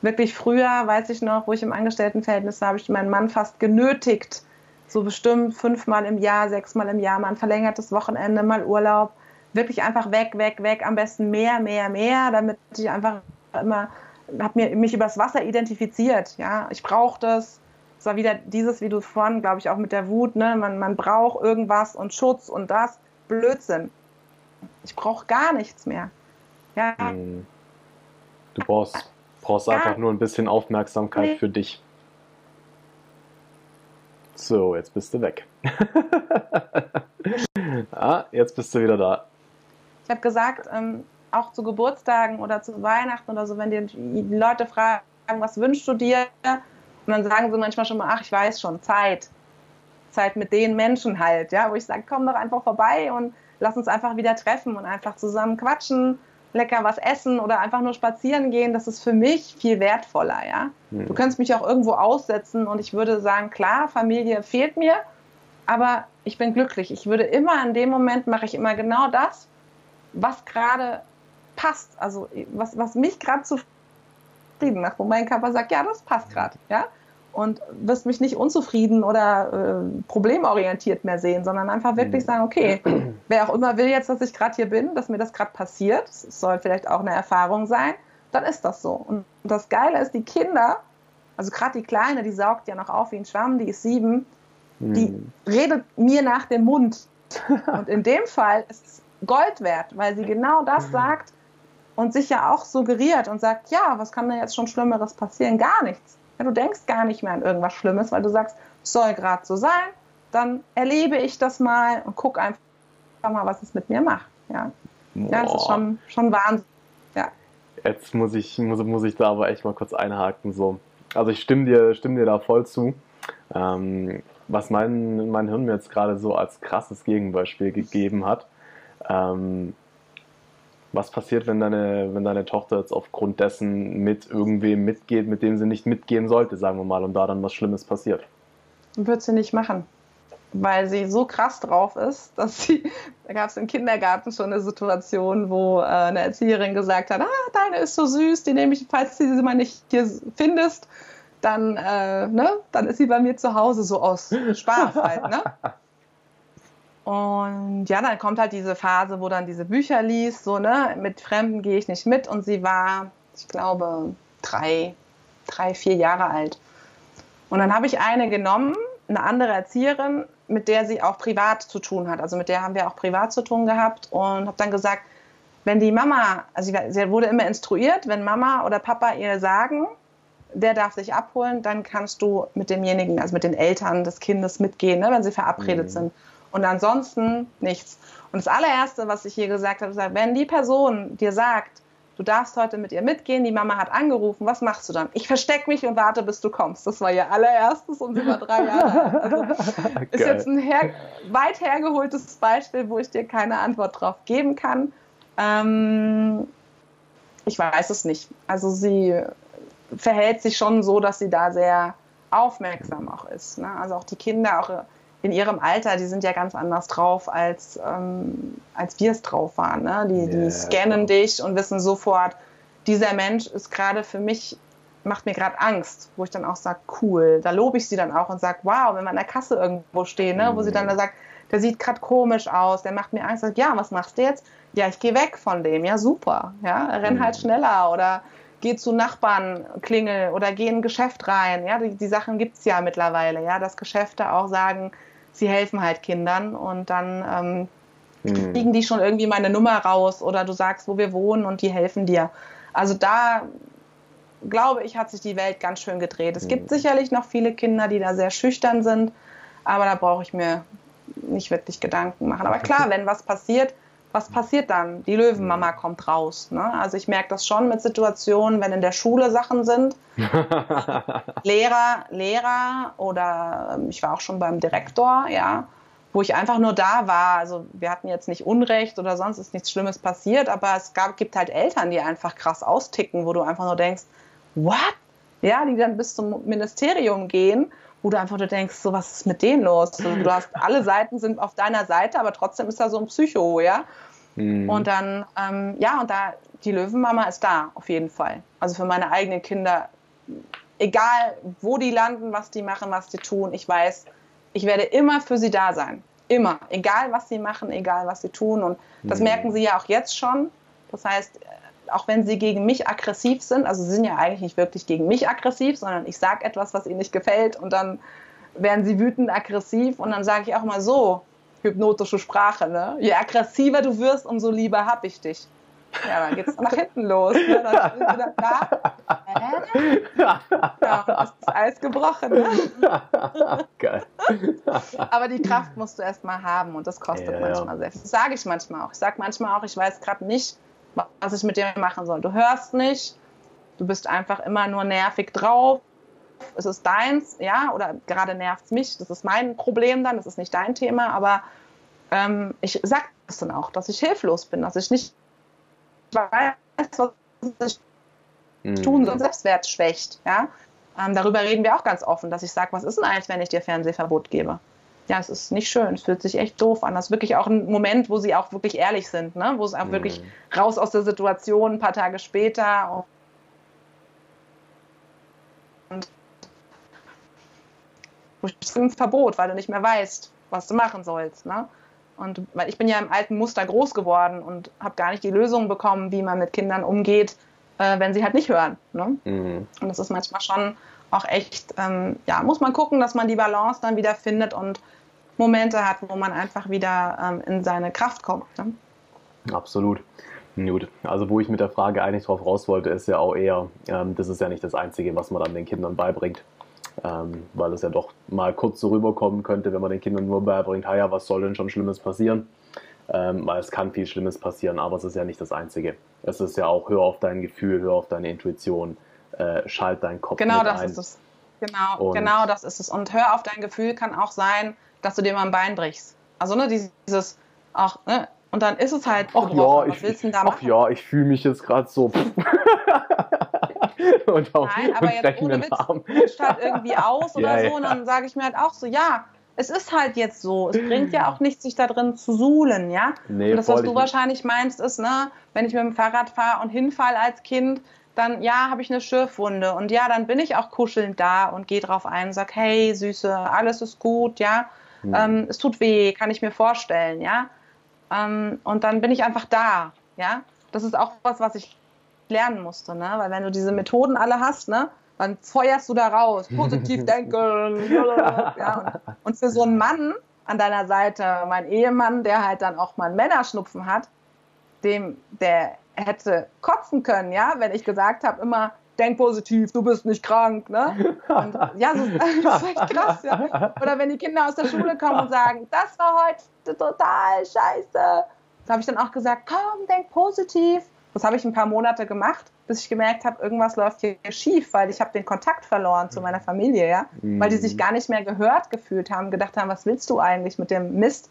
wirklich früher, weiß ich noch, wo ich im Angestelltenverhältnis war, habe ich meinen Mann fast genötigt, so bestimmt fünfmal im Jahr, sechsmal im Jahr mal ein verlängertes Wochenende, mal Urlaub. Wirklich einfach weg, weg, weg, am besten mehr, mehr, mehr, damit ich einfach immer, habe mir mich übers Wasser identifiziert. Ja, ich brauche das. Es war wieder dieses, wie du vorhin, glaube ich, auch mit der Wut, ne? man, man braucht irgendwas und Schutz und das. Blödsinn. Ich brauche gar nichts mehr. Ja. Hm. Du brauchst, brauchst einfach nur ein bisschen Aufmerksamkeit nee. für dich. So, jetzt bist du weg. [LAUGHS] ah, jetzt bist du wieder da. Ich habe gesagt, ähm, auch zu Geburtstagen oder zu Weihnachten oder so, wenn die, die Leute fragen, was wünschst du dir? Und dann sagen sie manchmal schon mal, ach, ich weiß schon, Zeit. Zeit mit den Menschen halt, ja, wo ich sage, komm doch einfach vorbei und lass uns einfach wieder treffen und einfach zusammen quatschen lecker was essen oder einfach nur spazieren gehen, das ist für mich viel wertvoller, ja. Mhm. Du kannst mich auch irgendwo aussetzen und ich würde sagen, klar, Familie fehlt mir, aber ich bin glücklich. Ich würde immer in dem Moment mache ich immer genau das, was gerade passt, also was, was mich gerade zufrieden macht, wo mein Körper sagt, ja, das passt gerade, ja und wirst mich nicht unzufrieden oder äh, problemorientiert mehr sehen, sondern einfach wirklich mhm. sagen, okay, [CLEARS THROAT] wer auch immer will jetzt, dass ich gerade hier bin, dass mir das gerade passiert, es soll vielleicht auch eine Erfahrung sein, dann ist das so. Und das Geile ist, die Kinder, also gerade die Kleine, die saugt ja noch auf wie ein Schwamm, die ist sieben, die mhm. redet mir nach dem Mund. [LAUGHS] Und in dem Fall ist es Gold wert, weil sie genau das mhm. sagt und sich ja auch suggeriert und sagt, ja, was kann denn jetzt schon Schlimmeres passieren? Gar nichts ja, du denkst gar nicht mehr an irgendwas Schlimmes, weil du sagst, soll gerade so sein, dann erlebe ich das mal und guck einfach mal, was es mit mir macht. Ja, ja das ist schon, schon Wahnsinn. Ja. Jetzt muss ich, muss, muss ich da aber echt mal kurz einhaken. So. Also ich stimme dir, stimme dir da voll zu. Ähm, was mein, mein Hirn mir jetzt gerade so als krasses Gegenbeispiel gegeben hat, ähm, was passiert, wenn deine, wenn deine Tochter jetzt aufgrund dessen mit irgendwem mitgeht, mit dem sie nicht mitgehen sollte, sagen wir mal, und da dann was Schlimmes passiert? Wird sie nicht machen. Weil sie so krass drauf ist, dass sie, da gab es im Kindergarten schon eine Situation, wo äh, eine Erzieherin gesagt hat, ah, deine ist so süß, die nehme ich, falls du sie mal nicht hier findest, dann, äh, ne, dann ist sie bei mir zu Hause so aus Spaß halt, ne? [LAUGHS] Und ja, dann kommt halt diese Phase, wo dann diese Bücher liest, so, ne, mit Fremden gehe ich nicht mit. Und sie war, ich glaube, drei, drei, vier Jahre alt. Und dann habe ich eine genommen, eine andere Erzieherin, mit der sie auch privat zu tun hat. Also mit der haben wir auch privat zu tun gehabt und habe dann gesagt, wenn die Mama, also sie wurde immer instruiert, wenn Mama oder Papa ihr sagen, der darf sich abholen, dann kannst du mit demjenigen, also mit den Eltern des Kindes mitgehen, ne, wenn sie verabredet mhm. sind. Und ansonsten nichts. Und das allererste, was ich hier gesagt habe, ist, wenn die Person dir sagt, du darfst heute mit ihr mitgehen, die Mama hat angerufen, was machst du dann? Ich verstecke mich und warte, bis du kommst. Das war ihr allererstes und sie war drei [LAUGHS] Jahre alt. Also ist jetzt ein her weit hergeholtes Beispiel, wo ich dir keine Antwort drauf geben kann. Ähm, ich weiß es nicht. Also sie verhält sich schon so, dass sie da sehr aufmerksam auch ist. Ne? Also auch die Kinder, auch in ihrem Alter, die sind ja ganz anders drauf, als, ähm, als wir es drauf waren. Ne? Die, yeah, die scannen klar. dich und wissen sofort, dieser Mensch ist gerade für mich, macht mir gerade Angst, wo ich dann auch sage, cool. Da lobe ich sie dann auch und sage, wow, wenn wir an der Kasse irgendwo stehen, ne? wo sie dann da sagt, der sieht gerade komisch aus, der macht mir Angst. Sag, ja, was machst du jetzt? Ja, ich gehe weg von dem. Ja, super. Ja, renn mhm. halt schneller oder geh zu Nachbarn, klingel oder geh in ein Geschäft rein. Ja, die, die Sachen gibt es ja mittlerweile. Ja, dass Geschäfte auch sagen, sie helfen halt Kindern und dann ähm, mhm. kriegen die schon irgendwie meine Nummer raus oder du sagst, wo wir wohnen und die helfen dir. Also da glaube ich, hat sich die Welt ganz schön gedreht. Es mhm. gibt sicherlich noch viele Kinder, die da sehr schüchtern sind, aber da brauche ich mir nicht wirklich Gedanken machen. Aber klar, [LAUGHS] wenn was passiert, was passiert dann? Die Löwenmama kommt raus. Ne? Also ich merke das schon mit Situationen, wenn in der Schule Sachen sind. [LAUGHS] Lehrer, Lehrer oder ähm, ich war auch schon beim Direktor, ja, wo ich einfach nur da war. Also wir hatten jetzt nicht Unrecht oder sonst ist nichts Schlimmes passiert, aber es gab, gibt halt Eltern, die einfach krass austicken, wo du einfach nur denkst, what? Ja, die dann bis zum Ministerium gehen wo du einfach nur denkst, so was ist mit denen los? Du hast alle Seiten sind auf deiner Seite, aber trotzdem ist da so ein Psycho, ja. Mhm. Und dann, ähm, ja, und da die Löwenmama ist da auf jeden Fall. Also für meine eigenen Kinder, egal wo die landen, was die machen, was die tun, ich weiß, ich werde immer für sie da sein. Immer. Egal was sie machen, egal was sie tun. Und das mhm. merken sie ja auch jetzt schon. Das heißt, auch wenn sie gegen mich aggressiv sind, also sie sind ja eigentlich nicht wirklich gegen mich aggressiv, sondern ich sage etwas, was ihnen nicht gefällt und dann werden sie wütend, aggressiv und dann sage ich auch mal so, hypnotische Sprache, ne? Je aggressiver du wirst, umso lieber hab ich dich. Ja, dann geht's nach hinten los. Ne? Dann sind wir da. Äh? [LAUGHS] Ja, ist das Eis gebrochen. Ne? Geil. Aber die Kraft musst du erstmal haben und das kostet ja, manchmal sehr viel. Das sage ich manchmal auch. Ich sage manchmal auch, ich weiß gerade nicht, was ich mit dir machen soll. Du hörst nicht, du bist einfach immer nur nervig drauf. Es ist deins, ja, oder gerade nervt es mich. Das ist mein Problem dann, das ist nicht dein Thema, aber ähm, ich sage es dann auch, dass ich hilflos bin, dass ich nicht weiß, was ich mhm. tun soll, Selbstwert schwächt. Ja? Ähm, darüber reden wir auch ganz offen, dass ich sage, was ist denn eigentlich, wenn ich dir Fernsehverbot gebe? Ja, es ist nicht schön, es fühlt sich echt doof an. Das ist wirklich auch ein Moment, wo sie auch wirklich ehrlich sind, ne? wo es auch mhm. wirklich raus aus der Situation, ein paar Tage später. Und ein Verbot, weil du nicht mehr weißt, was du machen sollst. Ne? Und weil ich bin ja im alten Muster groß geworden und habe gar nicht die Lösung bekommen, wie man mit Kindern umgeht, äh, wenn sie halt nicht hören. Ne? Mhm. Und das ist manchmal schon auch echt, ähm, ja, muss man gucken, dass man die Balance dann wieder findet und Momente hat, wo man einfach wieder ähm, in seine Kraft kommt. Ne? Absolut. Gut, also wo ich mit der Frage eigentlich drauf raus wollte, ist ja auch eher, ähm, das ist ja nicht das Einzige, was man dann den Kindern beibringt. Ähm, weil es ja doch mal kurz so rüberkommen könnte, wenn man den Kindern nur beibringt, ja, was soll denn schon Schlimmes passieren? Ähm, weil es kann viel Schlimmes passieren, aber es ist ja nicht das Einzige. Es ist ja auch, hör auf dein Gefühl, hör auf deine Intuition, äh, schalt deinen Kopf Genau das ein. ist es. Genau, genau das ist es. Und hör auf dein Gefühl kann auch sein, dass du dir mal ein Bein brichst. Also ne, dieses auch, ne, und dann ist es halt. Ach ja, ich, ach ja, ich fühle mich jetzt gerade so. [LAUGHS] [LAUGHS] und auch, Nein, aber jetzt ohne Witz, rutscht halt irgendwie aus [LAUGHS] oder ja, so. Und dann sage ich mir halt auch so, ja, es ist halt jetzt so. Es bringt ja auch nichts, sich da drin zu suhlen, ja. Nee, und das, was du wahrscheinlich meinst, ist, ne, wenn ich mit dem Fahrrad fahre und hinfall als Kind, dann ja, habe ich eine Schürfwunde und ja, dann bin ich auch kuschelnd da und gehe drauf ein und sage, hey, Süße, alles ist gut, ja. Mhm. Ähm, es tut weh, kann ich mir vorstellen, ja. Ähm, und dann bin ich einfach da, ja. Das ist auch was, was ich lernen musste, ne? Weil wenn du diese Methoden alle hast, ne, dann feuerst du da raus, [LAUGHS] positiv denken. [LAUGHS] ja. und, für so einen Mann an deiner Seite, mein Ehemann, der halt dann auch mal einen Männerschnupfen hat, dem, der hätte kotzen können, ja, wenn ich gesagt habe immer, denk positiv, du bist nicht krank. Ne? Und, ja, [LAUGHS] das ist echt krass. Ja. Oder wenn die Kinder aus der Schule kommen und sagen, das war heute total scheiße. Da habe ich dann auch gesagt, komm, denk positiv. Das habe ich ein paar Monate gemacht, bis ich gemerkt habe, irgendwas läuft hier schief, weil ich habe den Kontakt verloren zu meiner Familie, ja, mhm. weil die sich gar nicht mehr gehört gefühlt haben, gedacht haben, was willst du eigentlich mit dem Mist?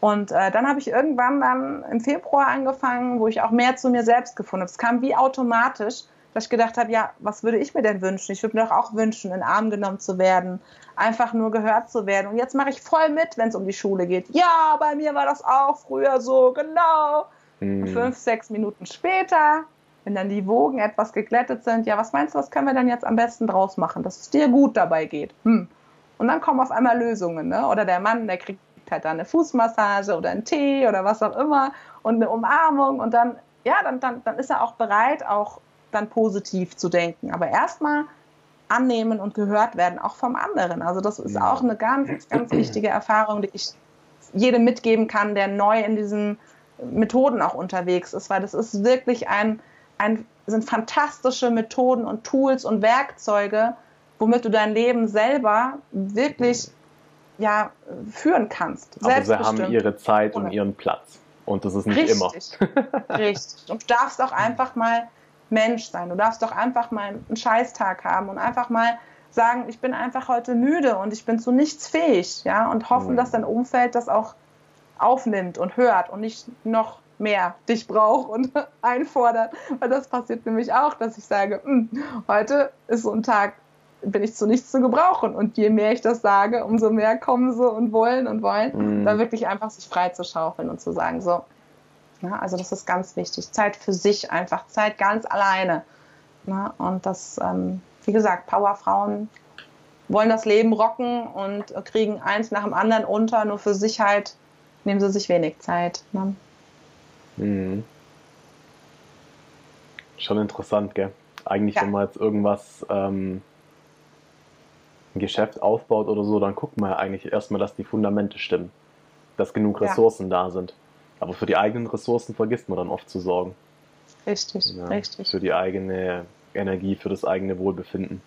Und äh, dann habe ich irgendwann dann im Februar angefangen, wo ich auch mehr zu mir selbst gefunden habe. Es kam wie automatisch, dass ich gedacht habe, ja, was würde ich mir denn wünschen? Ich würde mir doch auch wünschen, in den Arm genommen zu werden, einfach nur gehört zu werden. Und jetzt mache ich voll mit, wenn es um die Schule geht. Ja, bei mir war das auch früher so, genau. Mhm. Und fünf, sechs Minuten später, wenn dann die Wogen etwas geglättet sind, ja, was meinst du, was können wir dann jetzt am besten draus machen, dass es dir gut dabei geht? Hm. Und dann kommen auf einmal Lösungen, ne? Oder der Mann, der kriegt halt dann eine Fußmassage oder einen Tee oder was auch immer und eine Umarmung und dann, ja, dann, dann, dann ist er auch bereit, auch dann positiv zu denken. Aber erstmal annehmen und gehört werden, auch vom anderen. Also das ist auch eine ganz, ganz wichtige Erfahrung, die ich jedem mitgeben kann, der neu in diesen Methoden auch unterwegs ist, weil das ist wirklich ein, ein sind fantastische Methoden und Tools und Werkzeuge, womit du dein Leben selber wirklich ja, führen kannst. Aber sie haben ihre Zeit und ihren Platz. Und das ist nicht richtig, immer. richtig. Und du darfst auch einfach mal Mensch sein. Du darfst doch einfach mal einen Scheißtag haben und einfach mal sagen, ich bin einfach heute müde und ich bin zu nichts fähig, ja, und hoffen, mhm. dass dein Umfeld das auch aufnimmt und hört und nicht noch mehr dich braucht und [LAUGHS] einfordert. Weil das passiert nämlich auch, dass ich sage, hm, heute ist so ein Tag, bin ich zu nichts zu gebrauchen. Und je mehr ich das sage, umso mehr kommen sie und wollen und wollen, mhm. da wirklich einfach sich frei zu schaufeln und zu sagen, so, ja, also das ist ganz wichtig. Zeit für sich einfach, Zeit ganz alleine. Ja, und das, ähm, wie gesagt, Powerfrauen wollen das Leben rocken und kriegen eins nach dem anderen unter, nur für sich halt nehmen sie sich wenig Zeit. Ne? Mhm. Schon interessant, gell? Eigentlich, ja. wenn man jetzt irgendwas, ähm, ein Geschäft aufbaut oder so, dann guckt man ja eigentlich erstmal, dass die Fundamente stimmen, dass genug Ressourcen ja. da sind. Aber für die eigenen Ressourcen vergisst man dann oft zu sorgen. Richtig, ja, richtig. Für die eigene Energie, für das eigene Wohlbefinden.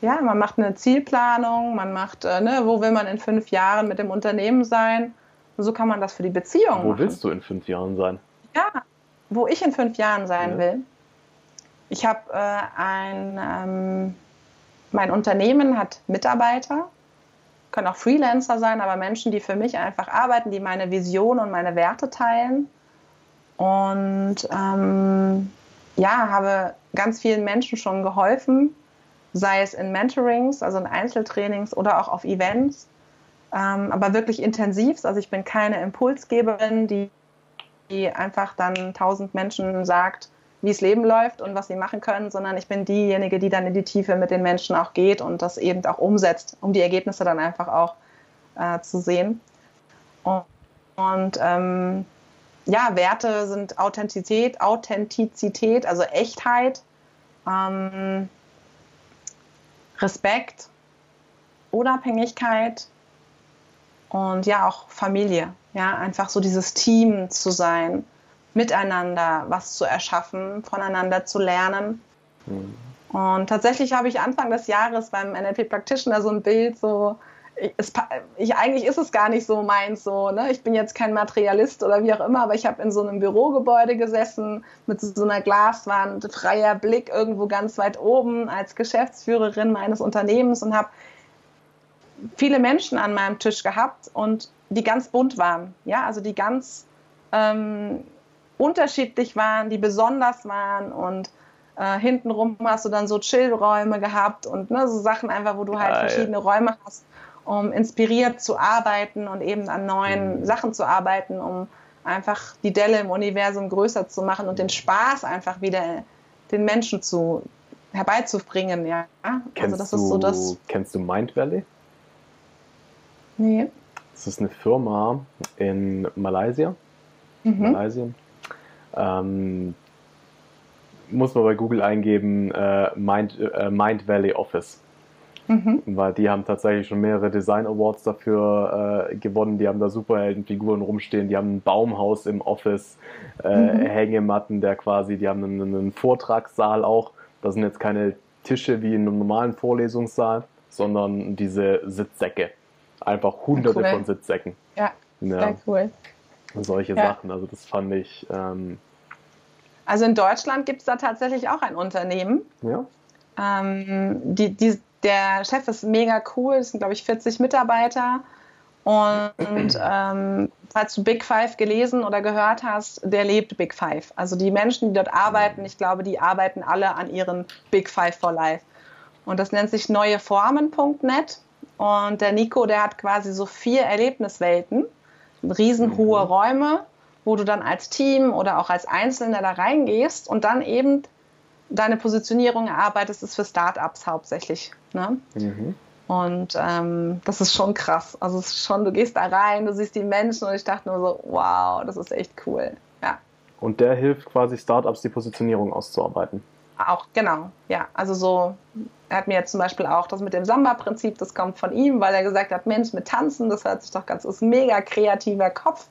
Ja, man macht eine Zielplanung, man macht, äh, ne, wo will man in fünf Jahren mit dem Unternehmen sein und so kann man das für die Beziehung Wo machen. willst du in fünf Jahren sein? Ja, wo ich in fünf Jahren sein ja. will. Ich habe äh, ein, ähm, mein Unternehmen hat Mitarbeiter, können auch Freelancer sein, aber Menschen, die für mich einfach arbeiten, die meine Vision und meine Werte teilen. Und ähm, ja, habe ganz vielen Menschen schon geholfen, sei es in Mentorings, also in Einzeltrainings oder auch auf Events ähm, aber wirklich intensiv. Also ich bin keine Impulsgeberin, die, die einfach dann tausend Menschen sagt, wie es Leben läuft und was sie machen können, sondern ich bin diejenige, die dann in die Tiefe mit den Menschen auch geht und das eben auch umsetzt, um die Ergebnisse dann einfach auch äh, zu sehen. Und, und ähm, ja, Werte sind Authentizität, Authentizität, also Echtheit, ähm, Respekt, Unabhängigkeit, und ja auch Familie, ja, einfach so dieses Team zu sein, miteinander was zu erschaffen, voneinander zu lernen. Mhm. Und tatsächlich habe ich Anfang des Jahres beim NLP Practitioner so ein Bild so, es, ich, eigentlich ist es gar nicht so meins so, ne? Ich bin jetzt kein Materialist oder wie auch immer, aber ich habe in so einem Bürogebäude gesessen mit so einer Glaswand, freier Blick irgendwo ganz weit oben als Geschäftsführerin meines Unternehmens und habe viele Menschen an meinem Tisch gehabt und die ganz bunt waren. Ja, also die ganz ähm, unterschiedlich waren, die besonders waren und äh, hintenrum hast du dann so Chillräume gehabt und ne, so Sachen einfach, wo du halt Geil. verschiedene Räume hast, um inspiriert zu arbeiten und eben an neuen mhm. Sachen zu arbeiten, um einfach die Delle im Universum größer zu machen und den Spaß einfach wieder den Menschen zu herbeizubringen, ja. Kennst also das ist so das. Kennst du Mind Valley? Nee. Es ist eine Firma in Malaysia. Mhm. Malaysia. Ähm, muss man bei Google eingeben, äh, Mind, äh, Mind Valley Office. Mhm. Weil die haben tatsächlich schon mehrere Design Awards dafür äh, gewonnen. Die haben da Superheldenfiguren rumstehen. Die haben ein Baumhaus im Office, äh, mhm. Hängematten, der quasi, die haben einen, einen Vortragssaal auch, Das sind jetzt keine Tische wie in einem normalen Vorlesungssaal, sondern diese Sitzsäcke. Einfach hunderte cool. von Sitzsäcken. Ja, ja. sehr Solche ja. Sachen. Also das fand ich. Ähm, also in Deutschland gibt es da tatsächlich auch ein Unternehmen. Ja. Ähm, die, die, der Chef ist mega cool, es sind glaube ich 40 Mitarbeiter. Und [CLEARS THROAT] ähm, falls du Big Five gelesen oder gehört hast, der lebt Big Five. Also die Menschen, die dort arbeiten, ich glaube, die arbeiten alle an ihren Big Five for Life. Und das nennt sich neueformen.net. Und der Nico, der hat quasi so vier Erlebniswelten, riesenhohe mhm. Räume, wo du dann als Team oder auch als Einzelner da reingehst und dann eben deine Positionierung erarbeitest, ist für Startups hauptsächlich. Ne? Mhm. Und ähm, das ist schon krass. Also es ist schon, du gehst da rein, du siehst die Menschen und ich dachte nur so, wow, das ist echt cool. Ja. Und der hilft quasi Startups, die Positionierung auszuarbeiten. Auch, genau, ja. Also so, er hat mir jetzt zum Beispiel auch das mit dem Samba-Prinzip, das kommt von ihm, weil er gesagt hat, Mensch, mit Tanzen, das hört sich doch ganz, das ist ein mega kreativer Kopf.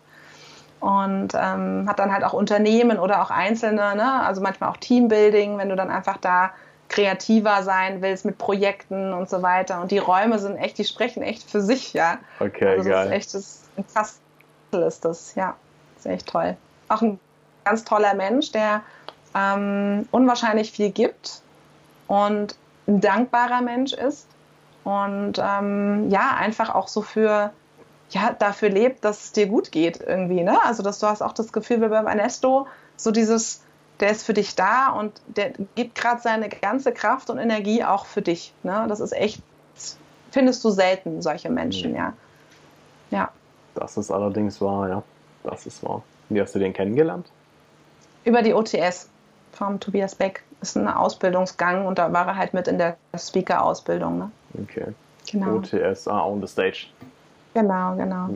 Und ähm, hat dann halt auch Unternehmen oder auch Einzelne, ne? also manchmal auch Teambuilding, wenn du dann einfach da kreativer sein willst mit Projekten und so weiter. Und die Räume sind echt, die sprechen echt für sich, ja. Okay, also das geil. ist echt das, ein Kastel ist das, ja. Das ist echt toll. Auch ein ganz toller Mensch, der ähm, unwahrscheinlich viel gibt und ein dankbarer Mensch ist und ähm, ja, einfach auch so für ja, dafür lebt, dass es dir gut geht irgendwie, ne? Also, dass du hast auch das Gefühl, wie beim Ernesto, so dieses, der ist für dich da und der gibt gerade seine ganze Kraft und Energie auch für dich. Ne? Das ist echt, findest du selten, solche Menschen, ja. Ja. Das ist allerdings wahr, ja. Das ist wahr. Wie hast du den kennengelernt? Über die OTS vom Tobias Beck. Ist ein Ausbildungsgang und da war er halt mit in der Speaker-Ausbildung. Ne? Okay. Genau. OTS, ah, on the stage. Genau, genau.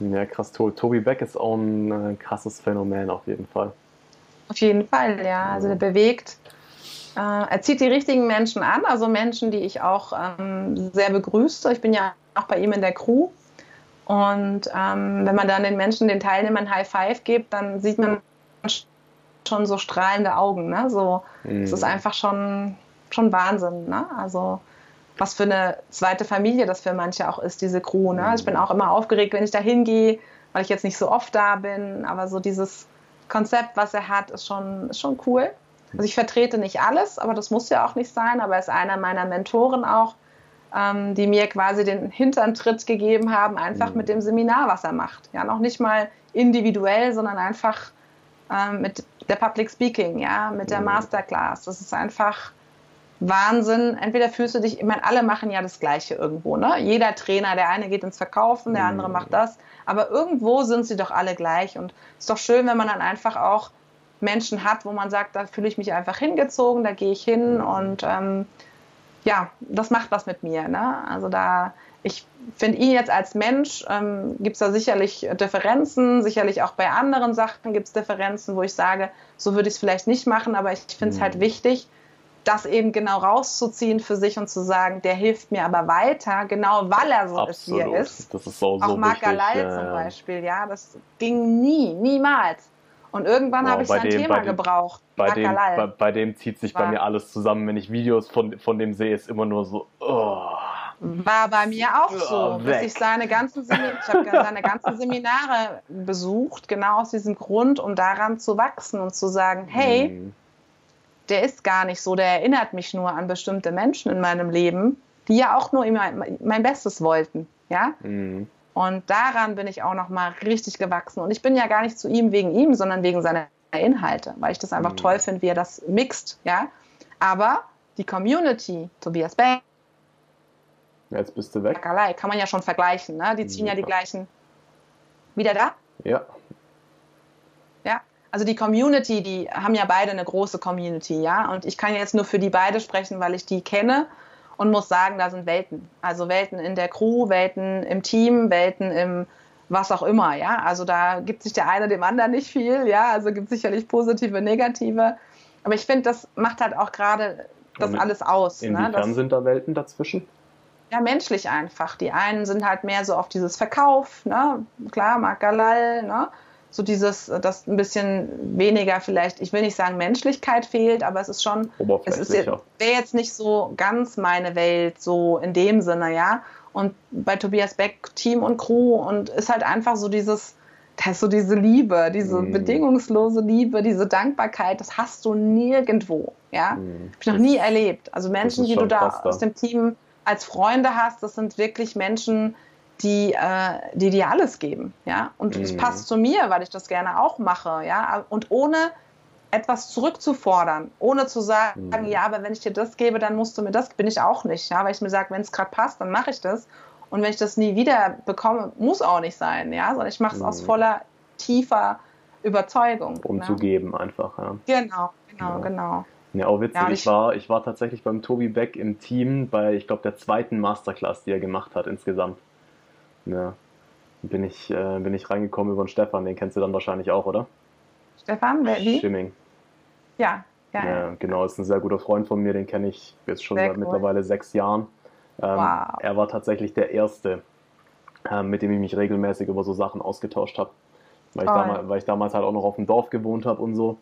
Ja, ja krass. Tobi Beck ist auch ein äh, krasses Phänomen auf jeden Fall. Auf jeden Fall, ja. Also der bewegt, äh, er zieht die richtigen Menschen an, also Menschen, die ich auch ähm, sehr begrüße. Ich bin ja auch bei ihm in der Crew. Und ähm, wenn man dann den Menschen, den Teilnehmern High Five gibt, dann sieht man schon so strahlende Augen. Ne? So, mhm. Es ist einfach schon, schon Wahnsinn. Ne? Also was für eine zweite Familie das für manche auch ist, diese Crew. Ne? Also ich bin mhm. auch immer aufgeregt, wenn ich da hingehe, weil ich jetzt nicht so oft da bin. Aber so dieses Konzept, was er hat, ist schon, ist schon cool. Also ich vertrete nicht alles, aber das muss ja auch nicht sein. Aber er ist einer meiner Mentoren auch, ähm, die mir quasi den Hinterntritt gegeben haben, einfach mhm. mit dem Seminar, was er macht. Ja, noch nicht mal individuell, sondern einfach ähm, mit der Public Speaking, ja, mit der mhm. Masterclass. Das ist einfach Wahnsinn. Entweder fühlst du dich, ich meine, alle machen ja das Gleiche irgendwo, ne? Jeder Trainer, der eine geht ins Verkaufen, der andere mhm. macht das. Aber irgendwo sind sie doch alle gleich. Und es ist doch schön, wenn man dann einfach auch Menschen hat, wo man sagt, da fühle ich mich einfach hingezogen, da gehe ich hin und ähm, ja, das macht was mit mir. Ne? Also da, ich finde ihn jetzt als Mensch, ähm, gibt es da sicherlich Differenzen, sicherlich auch bei anderen Sachen gibt es Differenzen, wo ich sage, so würde ich es vielleicht nicht machen, aber ich finde es halt mhm. halt wichtig, das eben genau rauszuziehen für sich und zu sagen, der hilft mir aber weiter, genau weil er so ist, wie er ist. Das ist so, so Auch Magalal ja, zum Beispiel, ja, das ging nie, niemals. Und irgendwann wow, habe ich sein dem, Thema dem, gebraucht. Bei dem, bei, bei, dem zieht sich bei mir alles zusammen. Wenn ich Videos von, von dem sehe, ist immer nur so, oh. War bei mir auch so, bis ich seine ganzen, ich habe seine ganzen Seminare besucht, genau aus diesem Grund, um daran zu wachsen und zu sagen, hey, hm der ist gar nicht so, der erinnert mich nur an bestimmte Menschen in meinem Leben, die ja auch nur immer mein Bestes wollten, ja. Mhm. Und daran bin ich auch noch mal richtig gewachsen. Und ich bin ja gar nicht zu ihm wegen ihm, sondern wegen seiner Inhalte, weil ich das einfach mhm. toll finde, wie er das mixt, ja. Aber die Community, Tobias Beck, Jetzt bist du weg. Kann man ja schon vergleichen, ne? Die ziehen ja, ja die gleichen. Wieder da? Ja. Also die Community, die haben ja beide eine große Community, ja. Und ich kann jetzt nur für die beide sprechen, weil ich die kenne und muss sagen, da sind Welten. Also Welten in der Crew, Welten im Team, Welten im was auch immer, ja. Also da gibt sich der eine dem anderen nicht viel, ja. Also gibt es sicherlich positive, negative. Aber ich finde, das macht halt auch gerade das alles aus. Ne? Inwiefern ne? das, sind da Welten dazwischen? Ja, menschlich einfach. Die einen sind halt mehr so auf dieses Verkauf, ne? Klar, Mark Galal, ne? so dieses, dass ein bisschen weniger vielleicht, ich will nicht sagen Menschlichkeit fehlt, aber es ist schon, es ist wäre jetzt nicht so ganz meine Welt, so in dem Sinne, ja. Und bei Tobias Beck Team und Crew und ist halt einfach so dieses, da ist so diese Liebe, diese mm. bedingungslose Liebe, diese Dankbarkeit, das hast du nirgendwo, ja. Mm. Hab ich noch nie erlebt. Also Menschen, die du da aus dem Team als Freunde hast, das sind wirklich Menschen, die, äh, die dir alles geben, ja. Und es mhm. passt zu mir, weil ich das gerne auch mache, ja. Und ohne etwas zurückzufordern, ohne zu sagen, mhm. ja, aber wenn ich dir das gebe, dann musst du mir das, bin ich auch nicht, ja. Weil ich mir sage, wenn es gerade passt, dann mache ich das. Und wenn ich das nie wieder bekomme, muss auch nicht sein, ja. Sondern ich mache es mhm. aus voller, tiefer Überzeugung. Um ne? zu geben einfach, ja. Genau, genau, ja. genau. Ja, auch witzig. Ja, ich, war, ich war tatsächlich beim Tobi Beck im Team bei, ich glaube, der zweiten Masterclass, die er gemacht hat insgesamt. Ja. Bin ich, äh, bin ich reingekommen über den Stefan, den kennst du dann wahrscheinlich auch, oder? Stefan, wer, wie? Schimming. Ja, ja, ja. Genau, ist ein sehr guter Freund von mir, den kenne ich jetzt schon sehr seit cool. mittlerweile sechs Jahren. Ähm, wow. Er war tatsächlich der Erste, ähm, mit dem ich mich regelmäßig über so Sachen ausgetauscht habe. Weil, weil, ich damals halt auch noch auf dem Dorf gewohnt habe und so.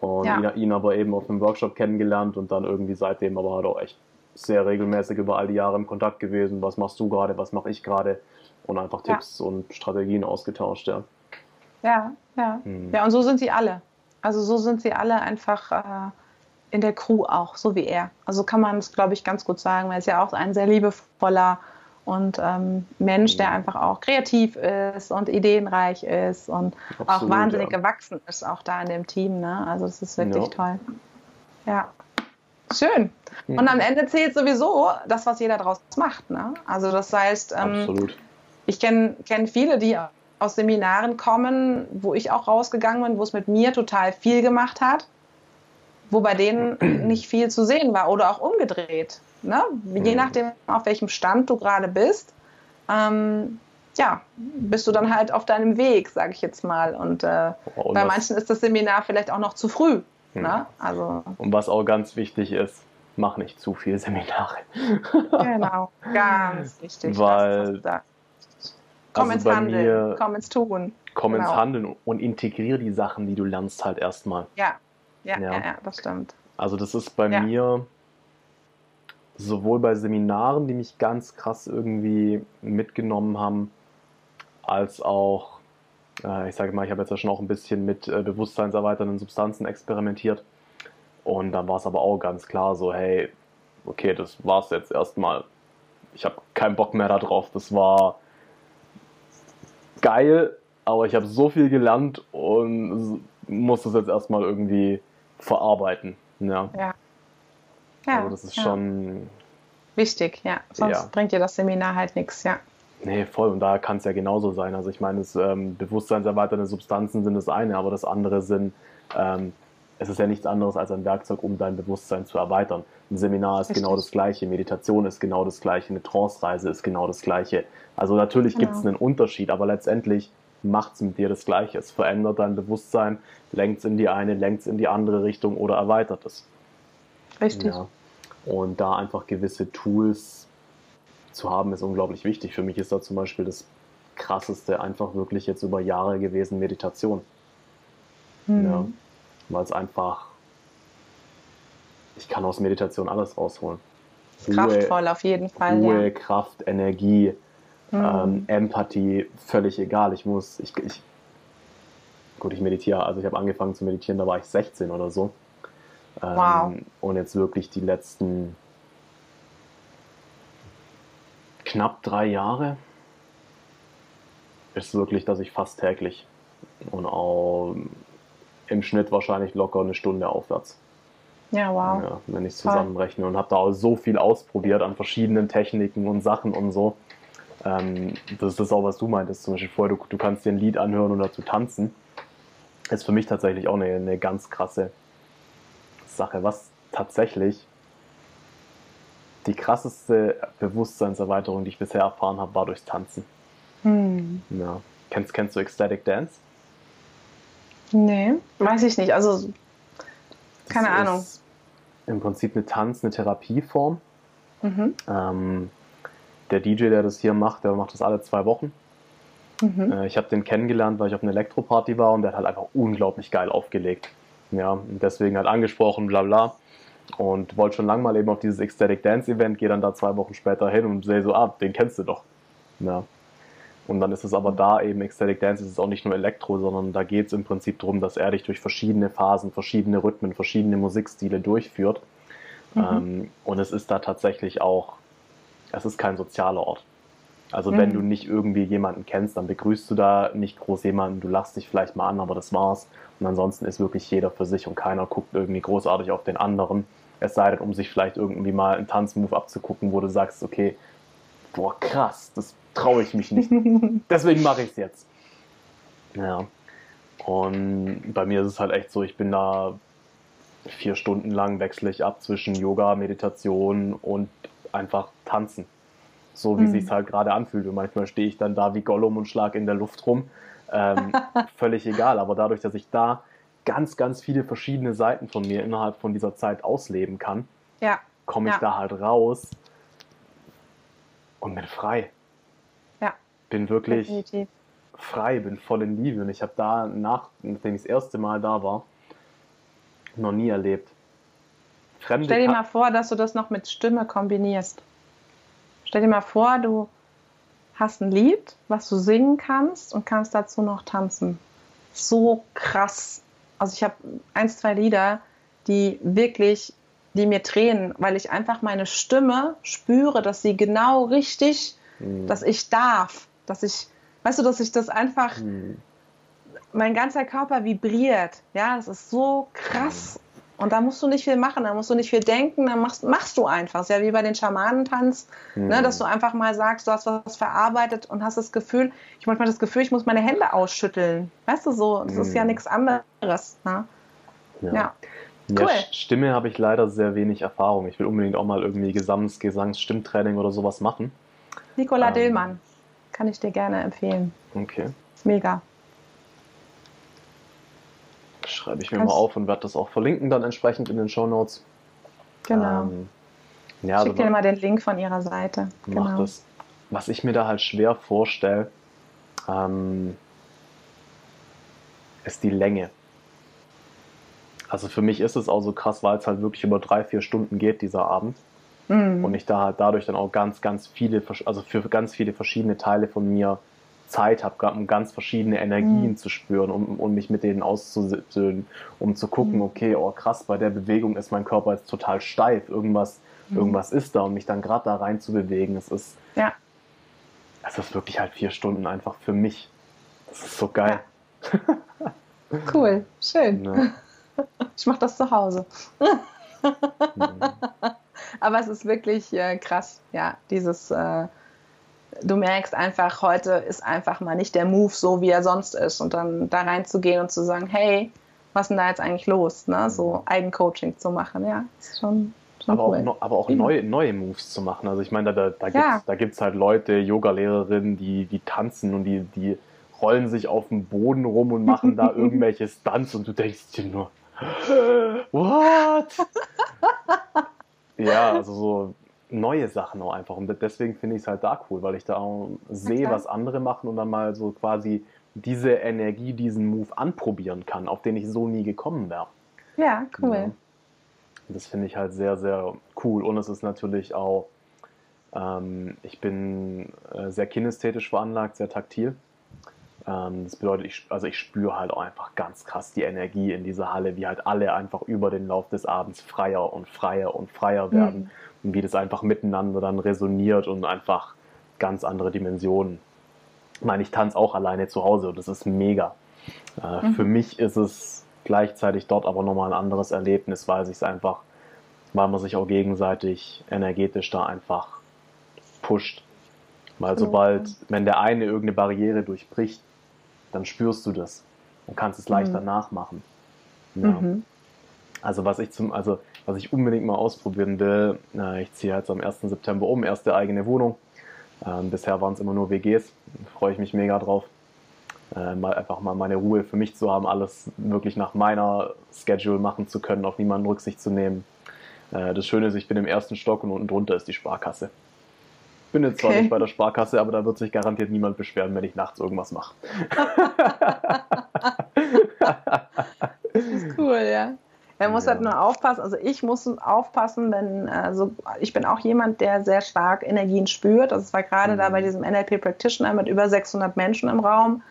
Und ja. ihn, ihn, aber eben auf einem Workshop kennengelernt und dann irgendwie seitdem aber halt auch echt sehr regelmäßig über all die Jahre im Kontakt gewesen. Was machst du gerade, was mache ich gerade? und einfach Tipps ja. und Strategien ausgetauscht, ja. Ja, ja. Hm. Ja, und so sind sie alle. Also so sind sie alle einfach äh, in der Crew auch, so wie er. Also kann man es, glaube ich, ganz gut sagen, weil er ist ja auch ein sehr liebevoller und ähm, Mensch, der hm. einfach auch kreativ ist und ideenreich ist und Absolut, auch wahnsinnig ja. gewachsen ist, auch da in dem Team. Ne? Also das ist wirklich ja. toll. Ja. Schön. Und hm. am Ende zählt sowieso das, was jeder daraus macht. Ne? Also das heißt, ähm, ich kenne kenn viele, die aus Seminaren kommen, wo ich auch rausgegangen bin, wo es mit mir total viel gemacht hat, wo bei denen [CLEARS THROAT] nicht viel zu sehen war oder auch umgedreht. Ne? Je mhm. nachdem, auf welchem Stand du gerade bist, ähm, ja, bist du dann halt auf deinem Weg, sage ich jetzt mal. Und, äh, und bei manchen ist das Seminar vielleicht auch noch zu früh. Mhm. Ne? Also, und was auch ganz wichtig ist, mach nicht zu viele Seminare. [LAUGHS] genau, ganz wichtig. Weil Komm also ins Handeln, mir, komm ins Tun. Komm genau. ins Handeln und integriere die Sachen, die du lernst, halt erstmal. Ja. Ja, ja, ja, das stimmt. Also das ist bei ja. mir sowohl bei Seminaren, die mich ganz krass irgendwie mitgenommen haben, als auch, äh, ich sage mal, ich habe jetzt ja schon auch ein bisschen mit äh, bewusstseinserweiternden Substanzen experimentiert. Und dann war es aber auch ganz klar so, hey, okay, das war's jetzt erstmal. Ich habe keinen Bock mehr darauf. Das war geil, aber ich habe so viel gelernt und muss das jetzt erstmal irgendwie verarbeiten. Ja. ja. Ja also das ist ja. schon wichtig, ja. Sonst ja. bringt dir das Seminar halt nichts, ja. Nee, voll. Und da kann es ja genauso sein. Also ich meine, das, ähm, bewusstseinserweiternde Substanzen sind das eine, aber das andere sind, ähm, es ist ja nichts anderes als ein Werkzeug, um dein Bewusstsein zu erweitern. Ein Seminar ist Richtig. genau das gleiche, Meditation ist genau das gleiche, eine Trance-Reise ist genau das gleiche. Also natürlich genau. gibt es einen Unterschied, aber letztendlich macht es mit dir das Gleiche. Es verändert dein Bewusstsein, lenkt es in die eine, lenkt es in die andere Richtung oder erweitert es. Richtig. Ja. Und da einfach gewisse Tools zu haben, ist unglaublich wichtig. Für mich ist da zum Beispiel das krasseste einfach wirklich jetzt über Jahre gewesen Meditation. Mhm. Ja, Weil es einfach, ich kann aus Meditation alles rausholen. Kraftvoll Ruhe, auf jeden Fall. Ruhe, ja. Kraft, Energie, Mhm. Ähm, Empathie, völlig egal. Ich muss, ich, ich gut, ich meditiere, also ich habe angefangen zu meditieren, da war ich 16 oder so. Ähm, wow. Und jetzt wirklich die letzten knapp drei Jahre ist wirklich, dass ich fast täglich und auch im Schnitt wahrscheinlich locker eine Stunde aufwärts. Ja, wow. Ja, wenn ich es zusammenrechne und habe da auch so viel ausprobiert an verschiedenen Techniken und Sachen und so. Ähm, das ist auch, was du meintest, zum Beispiel vorher, du, du kannst dir ein Lied anhören und dazu tanzen. Ist für mich tatsächlich auch eine, eine ganz krasse Sache. Was tatsächlich die krasseste Bewusstseinserweiterung, die ich bisher erfahren habe, war durchs Tanzen. Hm. Ja. Kennst, kennst du Ecstatic Dance? Nee, weiß ich nicht. Also, keine das Ahnung. Im Prinzip eine Tanz, eine Therapieform. Mhm. Ähm, der DJ, der das hier macht, der macht das alle zwei Wochen. Mhm. Äh, ich habe den kennengelernt, weil ich auf einer Elektroparty war und der hat halt einfach unglaublich geil aufgelegt. Ja, deswegen halt angesprochen, bla bla. Und wollte schon lange mal eben auf dieses Ecstatic Dance Event, gehe dann da zwei Wochen später hin und sehe so, ah, den kennst du doch. Ja. Und dann ist es aber da eben Ecstatic Dance, ist es auch nicht nur Elektro, sondern da geht es im Prinzip darum, dass er dich durch verschiedene Phasen, verschiedene Rhythmen, verschiedene Musikstile durchführt. Mhm. Ähm, und es ist da tatsächlich auch, es ist kein sozialer Ort. Also mhm. wenn du nicht irgendwie jemanden kennst, dann begrüßt du da nicht groß jemanden, du lachst dich vielleicht mal an, aber das war's. Und ansonsten ist wirklich jeder für sich und keiner guckt irgendwie großartig auf den anderen. Es sei denn, um sich vielleicht irgendwie mal einen Tanzmove abzugucken, wo du sagst, okay, boah, krass, das traue ich mich nicht. [LAUGHS] Deswegen mache ich es jetzt. Ja. Und bei mir ist es halt echt so, ich bin da vier Stunden lang wechsle ich ab zwischen Yoga, Meditation und einfach tanzen. So wie mhm. sich halt gerade anfühlt. Und manchmal stehe ich dann da wie Gollum und schlage in der Luft rum. Ähm, [LAUGHS] völlig egal. Aber dadurch, dass ich da ganz, ganz viele verschiedene Seiten von mir innerhalb von dieser Zeit ausleben kann, ja. komme ich ja. da halt raus und bin frei. Ja. Bin wirklich Definitiv. frei, bin voll in Liebe. Und ich habe da, nach, nachdem ich das erste Mal da war, noch nie erlebt. Fremde Stell dir mal vor, dass du das noch mit Stimme kombinierst. Stell dir mal vor, du hast ein Lied, was du singen kannst und kannst dazu noch tanzen. So krass. Also ich habe ein, zwei Lieder, die wirklich die mir tränen, weil ich einfach meine Stimme spüre, dass sie genau richtig, mhm. dass ich darf, dass ich, weißt du, dass ich das einfach, mhm. mein ganzer Körper vibriert. Ja, das ist so krass. Und da musst du nicht viel machen, da musst du nicht viel denken, dann machst, machst du einfach. Ist ja wie bei den Schamanentanz, mhm. ne, dass du einfach mal sagst, du hast was verarbeitet und hast das Gefühl, ich manchmal das Gefühl, ich muss meine Hände ausschütteln. Weißt du so, das ist ja nichts anderes. Ne? Ja. ja. Cool. Ja, Stimme habe ich leider sehr wenig Erfahrung. Ich will unbedingt auch mal irgendwie Gesangs-, Gesangs-, Stimmtraining oder sowas machen. Nicola ähm, Dillmann. Kann ich dir gerne empfehlen. Okay. Mega. Schreibe ich mir Kannst mal auf und werde das auch verlinken dann entsprechend in den Show Notes. Genau. Ähm, ja, Schick also, dir mal den Link von ihrer Seite. Mach genau. das. Was ich mir da halt schwer vorstelle, ähm, ist die Länge. Also für mich ist es auch so krass, weil es halt wirklich über drei, vier Stunden geht, dieser Abend. Mhm. Und ich da halt dadurch dann auch ganz, ganz viele, also für ganz viele verschiedene Teile von mir Zeit habe, um ganz verschiedene Energien mhm. zu spüren, um, um mich mit denen auszusöhnen, um zu gucken, mhm. okay, oh krass, bei der Bewegung ist mein Körper jetzt total steif, irgendwas, mhm. irgendwas ist da und mich dann gerade da rein zu bewegen, es ist, ja. es ist wirklich halt vier Stunden einfach für mich. Das ist so geil. Ja. Cool, schön. Ja. [LAUGHS] Ich mache das zu Hause. [LAUGHS] Aber es ist wirklich äh, krass, ja, dieses, äh, du merkst einfach, heute ist einfach mal nicht der Move so, wie er sonst ist. Und dann da reinzugehen und zu sagen, hey, was ist denn da jetzt eigentlich los? Ne? So mhm. Eigencoaching zu machen, ja, ist schon, aber, cool. auch, aber auch neue, neue Moves zu machen. Also ich meine, da, da, da gibt es halt Leute, Yoga-Lehrerinnen, die, die tanzen und die, die rollen sich auf dem Boden rum und machen da [LAUGHS] irgendwelche Stunts und du denkst dir nur, [LAUGHS] What? [LAUGHS] ja, also so neue Sachen auch einfach. Und deswegen finde ich es halt da cool, weil ich da auch sehe, was andere machen und dann mal so quasi diese Energie, diesen Move anprobieren kann, auf den ich so nie gekommen wäre. Ja, cool. Ja. Das finde ich halt sehr, sehr cool. Und es ist natürlich auch, ähm, ich bin äh, sehr kinästhetisch veranlagt, sehr taktil. Ähm, das bedeutet, ich, also ich spüre halt auch einfach ganz krass die Energie in dieser Halle, wie halt alle einfach über den Lauf des Abends freier und freier und freier werden mhm. Und wie das einfach miteinander dann resoniert und einfach ganz andere Dimensionen. Ich meine, ich tanze auch alleine zu Hause und das ist mega. Äh, mhm. Für mich ist es gleichzeitig dort aber nochmal ein anderes Erlebnis, weil sich es einfach, weil man sich auch gegenseitig energetisch da einfach pusht. Weil sobald, wenn der eine irgendeine Barriere durchbricht, dann spürst du das und kannst es leichter mhm. nachmachen. Ja. Mhm. Also was ich zum, also was ich unbedingt mal ausprobieren will, äh, ich ziehe jetzt am 1. September um, erste eigene Wohnung. Ähm, bisher waren es immer nur WGs, freue ich mich mega drauf. Äh, mal einfach mal meine Ruhe für mich zu haben, alles wirklich nach meiner Schedule machen zu können, auf niemanden Rücksicht zu nehmen. Äh, das Schöne ist, ich bin im ersten Stock und unten drunter ist die Sparkasse. bin jetzt zwar okay. nicht bei der Sparkasse, aber da wird sich garantiert niemand beschweren, wenn ich nachts irgendwas mache. [LAUGHS] das ist cool, ja. Man muss halt ja. halt nur aufpassen, also ich muss aufpassen, wenn, also ich bin auch jemand, der sehr stark Energien spürt. Also es war gerade mhm. da bei diesem NLP Practitioner mit über 600 Menschen im Raum.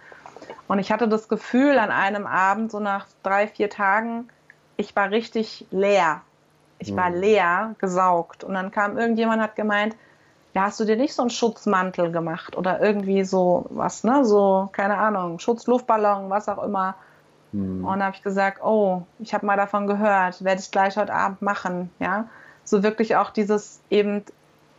Und ich hatte das Gefühl an einem Abend, so nach drei, vier Tagen, ich war richtig leer. Ich war mhm. leer, gesaugt. Und dann kam irgendjemand, hat gemeint, ja, hast du dir nicht so einen Schutzmantel gemacht oder irgendwie so was, ne? So, keine Ahnung, Schutzluftballon, was auch immer. Mhm. Und da habe ich gesagt, oh, ich habe mal davon gehört, werde ich gleich heute Abend machen, ja. So wirklich auch dieses eben,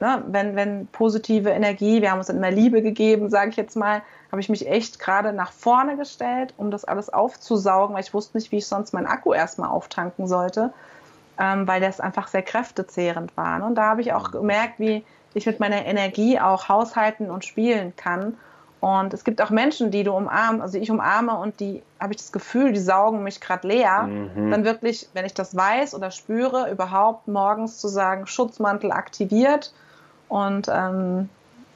ne, wenn, wenn positive Energie, wir haben uns immer Liebe gegeben, sage ich jetzt mal, habe ich mich echt gerade nach vorne gestellt, um das alles aufzusaugen, weil ich wusste nicht, wie ich sonst meinen Akku erstmal auftanken sollte, ähm, weil das einfach sehr kräftezehrend war. Ne? Und da habe ich auch gemerkt, wie ich mit meiner Energie auch haushalten und spielen kann. Und es gibt auch Menschen, die du umarmst, also ich umarme und die habe ich das Gefühl, die saugen mich gerade leer. Mhm. Dann wirklich, wenn ich das weiß oder spüre, überhaupt morgens zu sagen, Schutzmantel aktiviert und ähm,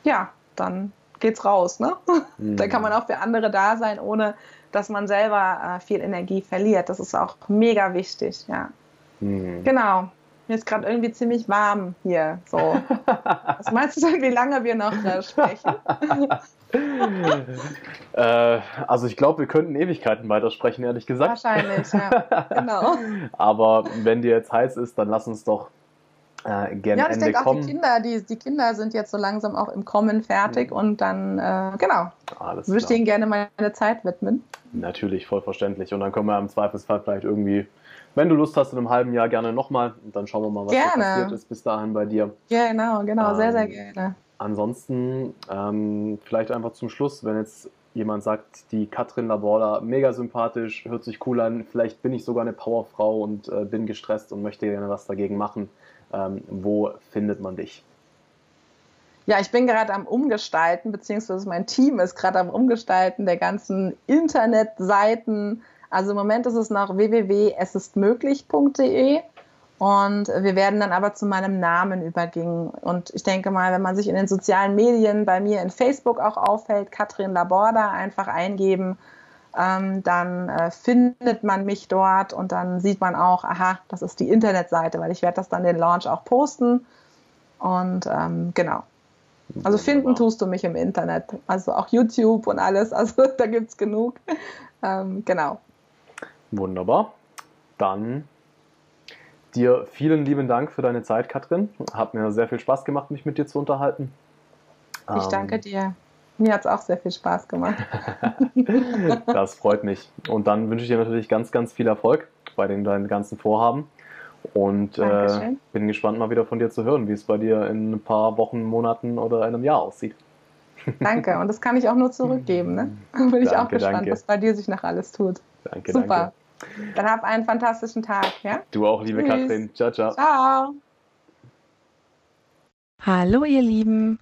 ja, dann geht's raus. Ne? Mhm. [LAUGHS] Dann kann man auch für andere da sein, ohne dass man selber äh, viel Energie verliert. Das ist auch mega wichtig, ja. Mhm. Genau. Mir ist gerade irgendwie ziemlich warm hier. So. [LAUGHS] Was meinst du denn, wie lange wir noch äh, sprechen? [LAUGHS] äh, also ich glaube, wir könnten Ewigkeiten weitersprechen, ehrlich gesagt. Wahrscheinlich, ja. [LAUGHS] Genau. Aber wenn dir jetzt heiß ist, dann lass uns doch äh, gerne ja, ich denke auch die Kinder, die, die Kinder sind jetzt so langsam auch im Kommen fertig mhm. und dann, äh, genau, Alles würde ich denen gerne meine Zeit widmen. Natürlich, voll verständlich. Und dann können wir im Zweifelsfall vielleicht irgendwie, wenn du Lust hast, in einem halben Jahr gerne nochmal und dann schauen wir mal, was passiert ist bis dahin bei dir. Ja, genau, genau, ähm, sehr, sehr gerne. Ansonsten ähm, vielleicht einfach zum Schluss, wenn jetzt jemand sagt, die Katrin Laborda, mega sympathisch, hört sich cool an, vielleicht bin ich sogar eine Powerfrau und äh, bin gestresst und möchte gerne was dagegen machen ähm, wo findet man dich? Ja, ich bin gerade am Umgestalten, beziehungsweise mein Team ist gerade am Umgestalten der ganzen Internetseiten. Also im Moment ist es noch www.esistmöglich.de und wir werden dann aber zu meinem Namen übergehen. Und ich denke mal, wenn man sich in den sozialen Medien bei mir in Facebook auch auffällt, Katrin Laborda einfach eingeben ähm, dann äh, findet man mich dort und dann sieht man auch, aha, das ist die Internetseite, weil ich werde das dann den Launch auch posten. Und ähm, genau. Also finden tust du mich im Internet. Also auch YouTube und alles. [LAUGHS] Also da gibt es genug. Ähm, genau. Wunderbar. Dann dir vielen lieben Dank für deine Zeit, Katrin. Hat mir sehr viel Spaß gemacht, mich mit dir zu unterhalten. Ich danke ähm, dir. Mir hat es auch sehr viel Spaß gemacht. [LAUGHS] das freut mich. Und dann wünsche ich dir natürlich ganz, ganz viel Erfolg bei den deinen ganzen Vorhaben. Und äh, bin gespannt, mal wieder von dir zu hören, wie es bei dir in ein paar Wochen, Monaten oder einem Jahr aussieht. [LAUGHS] Danke, und das kann ich auch nur zurückgeben. Ne? [LAUGHS] Bin danke, ich auch gespannt, danke. was bei dir sich noch alles tut. Danke, Super. Danke. Dann hab einen fantastischen Tag. Ja? Du auch, liebe Tschüss. Katrin. Ciao, ciao. Ciao. Hallo, ihr Lieben.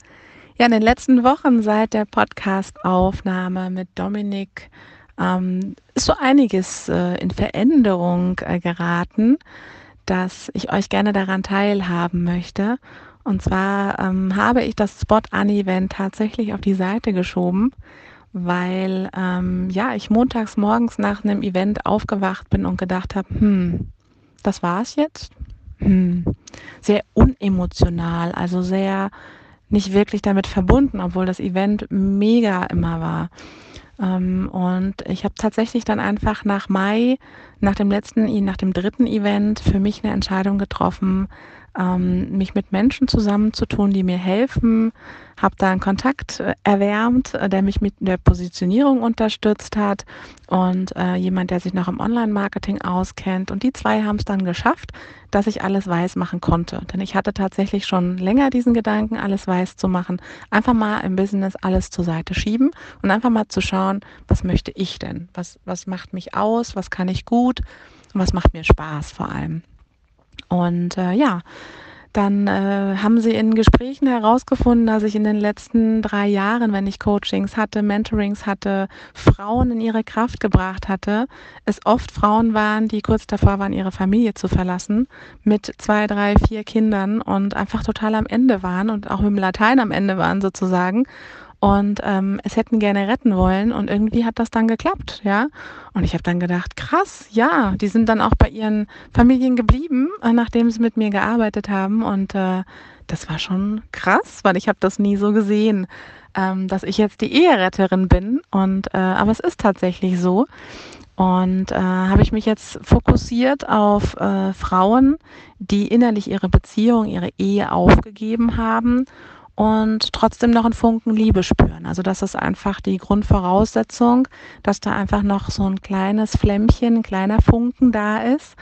Ja, in den letzten Wochen seit der Podcast-Aufnahme mit Dominik ähm, ist so einiges äh, in Veränderung äh, geraten, dass ich euch gerne daran teilhaben möchte. Und zwar ähm, habe ich das Spot-An-Event tatsächlich auf die Seite geschoben, weil ähm, ja ich montags morgens nach einem Event aufgewacht bin und gedacht habe, hm, das war's jetzt. Hm, sehr unemotional, also sehr nicht wirklich damit verbunden, obwohl das Event mega immer war. Ähm, und ich habe tatsächlich dann einfach nach Mai, nach dem letzten, nach dem dritten Event, für mich eine Entscheidung getroffen, ähm, mich mit Menschen zusammenzutun, die mir helfen. Habe da einen Kontakt äh, erwärmt, äh, der mich mit der Positionierung unterstützt hat und äh, jemand, der sich noch im Online-Marketing auskennt. Und die zwei haben es dann geschafft, dass ich alles weiß machen konnte. Denn ich hatte tatsächlich schon länger diesen Gedanken, alles weiß zu machen. Einfach mal im Business alles zur Seite schieben und einfach mal zu schauen, was möchte ich denn? Was, was macht mich aus? Was kann ich gut? Und was macht mir Spaß vor allem? Und äh, ja, dann äh, haben sie in Gesprächen herausgefunden, dass ich in den letzten drei Jahren, wenn ich Coachings hatte, Mentorings hatte, Frauen in ihre Kraft gebracht hatte, es oft Frauen waren, die kurz davor waren, ihre Familie zu verlassen, mit zwei, drei, vier Kindern und einfach total am Ende waren und auch mit dem Latein am Ende waren sozusagen und ähm, es hätten gerne retten wollen und irgendwie hat das dann geklappt, ja. Und ich habe dann gedacht, krass, ja, die sind dann auch bei ihren Familien geblieben, äh, nachdem sie mit mir gearbeitet haben und äh, das war schon krass, weil ich habe das nie so gesehen, ähm, dass ich jetzt die Eheretterin bin und äh, aber es ist tatsächlich so. Und äh, habe ich mich jetzt fokussiert auf äh, Frauen, die innerlich ihre Beziehung, ihre Ehe aufgegeben haben und trotzdem noch einen Funken Liebe spüren. Also das ist einfach die Grundvoraussetzung, dass da einfach noch so ein kleines Flämmchen, ein kleiner Funken da ist.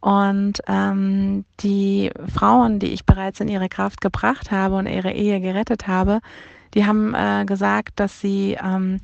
Und ähm, die Frauen, die ich bereits in ihre Kraft gebracht habe und ihre Ehe gerettet habe, die haben äh, gesagt, dass sie ähm,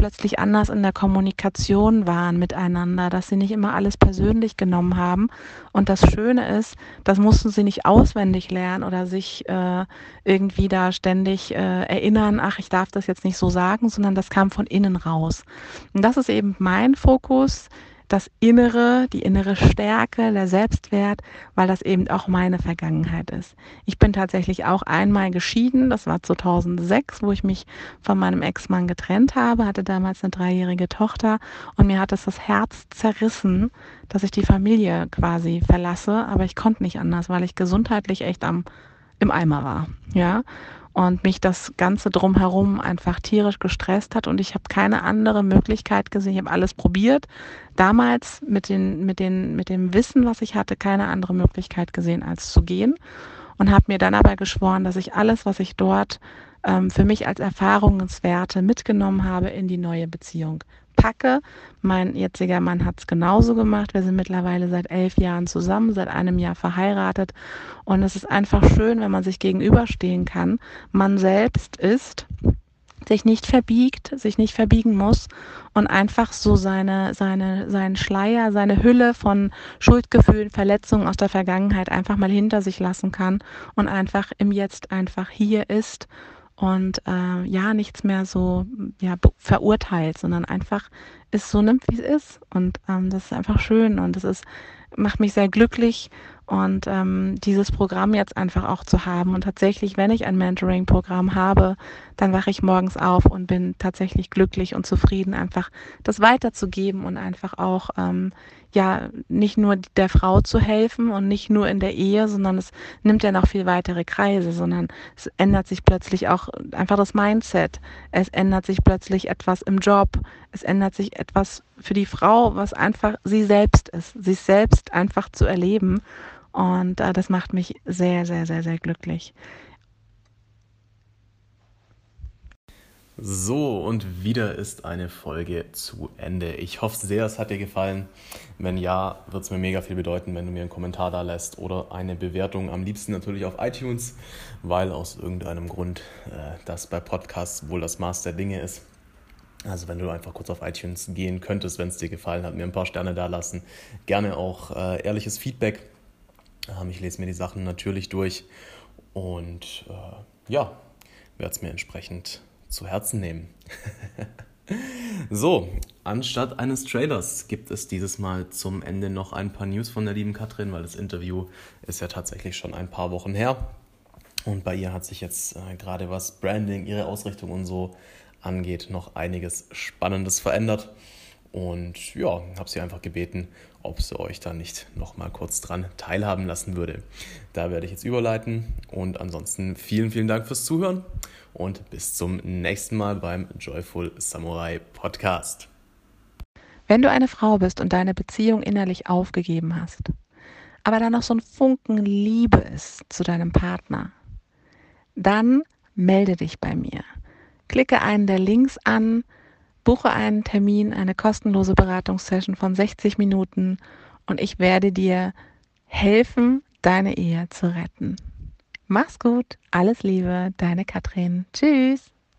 plötzlich anders in der Kommunikation waren miteinander, dass sie nicht immer alles persönlich genommen haben. Und das Schöne ist, das mussten sie nicht auswendig lernen oder sich äh, irgendwie da ständig äh, erinnern, ach, ich darf das jetzt nicht so sagen, sondern das kam von innen raus. Und das ist eben mein Fokus das Innere, die innere Stärke, der Selbstwert, weil das eben auch meine Vergangenheit ist. Ich bin tatsächlich auch einmal geschieden, das war 2006, wo ich mich von meinem Ex-Mann getrennt habe, hatte damals eine dreijährige Tochter und mir hat es das Herz zerrissen, dass ich die Familie quasi verlasse, aber ich konnte nicht anders, weil ich gesundheitlich echt am im Eimer war, ja und mich das Ganze drumherum einfach tierisch gestresst hat und ich habe keine andere Möglichkeit gesehen. Ich habe alles probiert. Damals mit, den, mit, den, mit dem Wissen, was ich hatte, keine andere Möglichkeit gesehen, als zu gehen und habe mir dann aber geschworen, dass ich alles, was ich dort ähm, für mich als Erfahrungswerte mitgenommen habe, in die neue Beziehung packe. Mein jetziger Mann hat es genauso gemacht. Wir sind mittlerweile seit elf Jahren zusammen, seit einem Jahr verheiratet. Und es ist einfach schön, wenn man sich gegenüberstehen kann. Man selbst ist sich nicht verbiegt, sich nicht verbiegen muss und einfach so seine, seine, seinen Schleier, seine Hülle von Schuldgefühlen, Verletzungen aus der Vergangenheit einfach mal hinter sich lassen kann und einfach im Jetzt einfach hier ist und äh, ja, nichts mehr so ja, verurteilt, sondern einfach es so nimmt, wie es ist. Und ähm, das ist einfach schön und das ist, macht mich sehr glücklich und ähm, dieses Programm jetzt einfach auch zu haben. Und tatsächlich, wenn ich ein Mentoring-Programm habe, dann wache ich morgens auf und bin tatsächlich glücklich und zufrieden, einfach das weiterzugeben und einfach auch ähm, ja nicht nur der Frau zu helfen und nicht nur in der Ehe, sondern es nimmt ja noch viel weitere Kreise, sondern es ändert sich plötzlich auch einfach das Mindset. Es ändert sich plötzlich etwas im Job. Es ändert sich etwas für die Frau, was einfach sie selbst ist, sich selbst einfach zu erleben. Und äh, das macht mich sehr, sehr, sehr, sehr glücklich. So, und wieder ist eine Folge zu Ende. Ich hoffe sehr, es hat dir gefallen. Wenn ja, wird es mir mega viel bedeuten, wenn du mir einen Kommentar da lässt oder eine Bewertung. Am liebsten natürlich auf iTunes, weil aus irgendeinem Grund äh, das bei Podcasts wohl das Maß der Dinge ist. Also wenn du einfach kurz auf iTunes gehen könntest, wenn es dir gefallen hat, mir ein paar Sterne da lassen. Gerne auch äh, ehrliches Feedback. Ähm, ich lese mir die Sachen natürlich durch und äh, ja, werde es mir entsprechend zu Herzen nehmen. [LAUGHS] so, anstatt eines Trailers gibt es dieses Mal zum Ende noch ein paar News von der lieben Katrin, weil das Interview ist ja tatsächlich schon ein paar Wochen her. Und bei ihr hat sich jetzt äh, gerade was Branding, ihre Ausrichtung und so angeht, noch einiges Spannendes verändert. Und ja, habe sie einfach gebeten, ob sie euch da nicht noch mal kurz dran teilhaben lassen würde. Da werde ich jetzt überleiten. Und ansonsten vielen, vielen Dank fürs Zuhören und bis zum nächsten Mal beim Joyful Samurai Podcast. Wenn du eine Frau bist und deine Beziehung innerlich aufgegeben hast, aber da noch so ein Funken Liebe ist zu deinem Partner, dann melde dich bei mir. Klicke einen der Links an, buche einen Termin, eine kostenlose Beratungssession von 60 Minuten und ich werde dir helfen, deine Ehe zu retten. Mach's gut, alles Liebe, deine Katrin. Tschüss.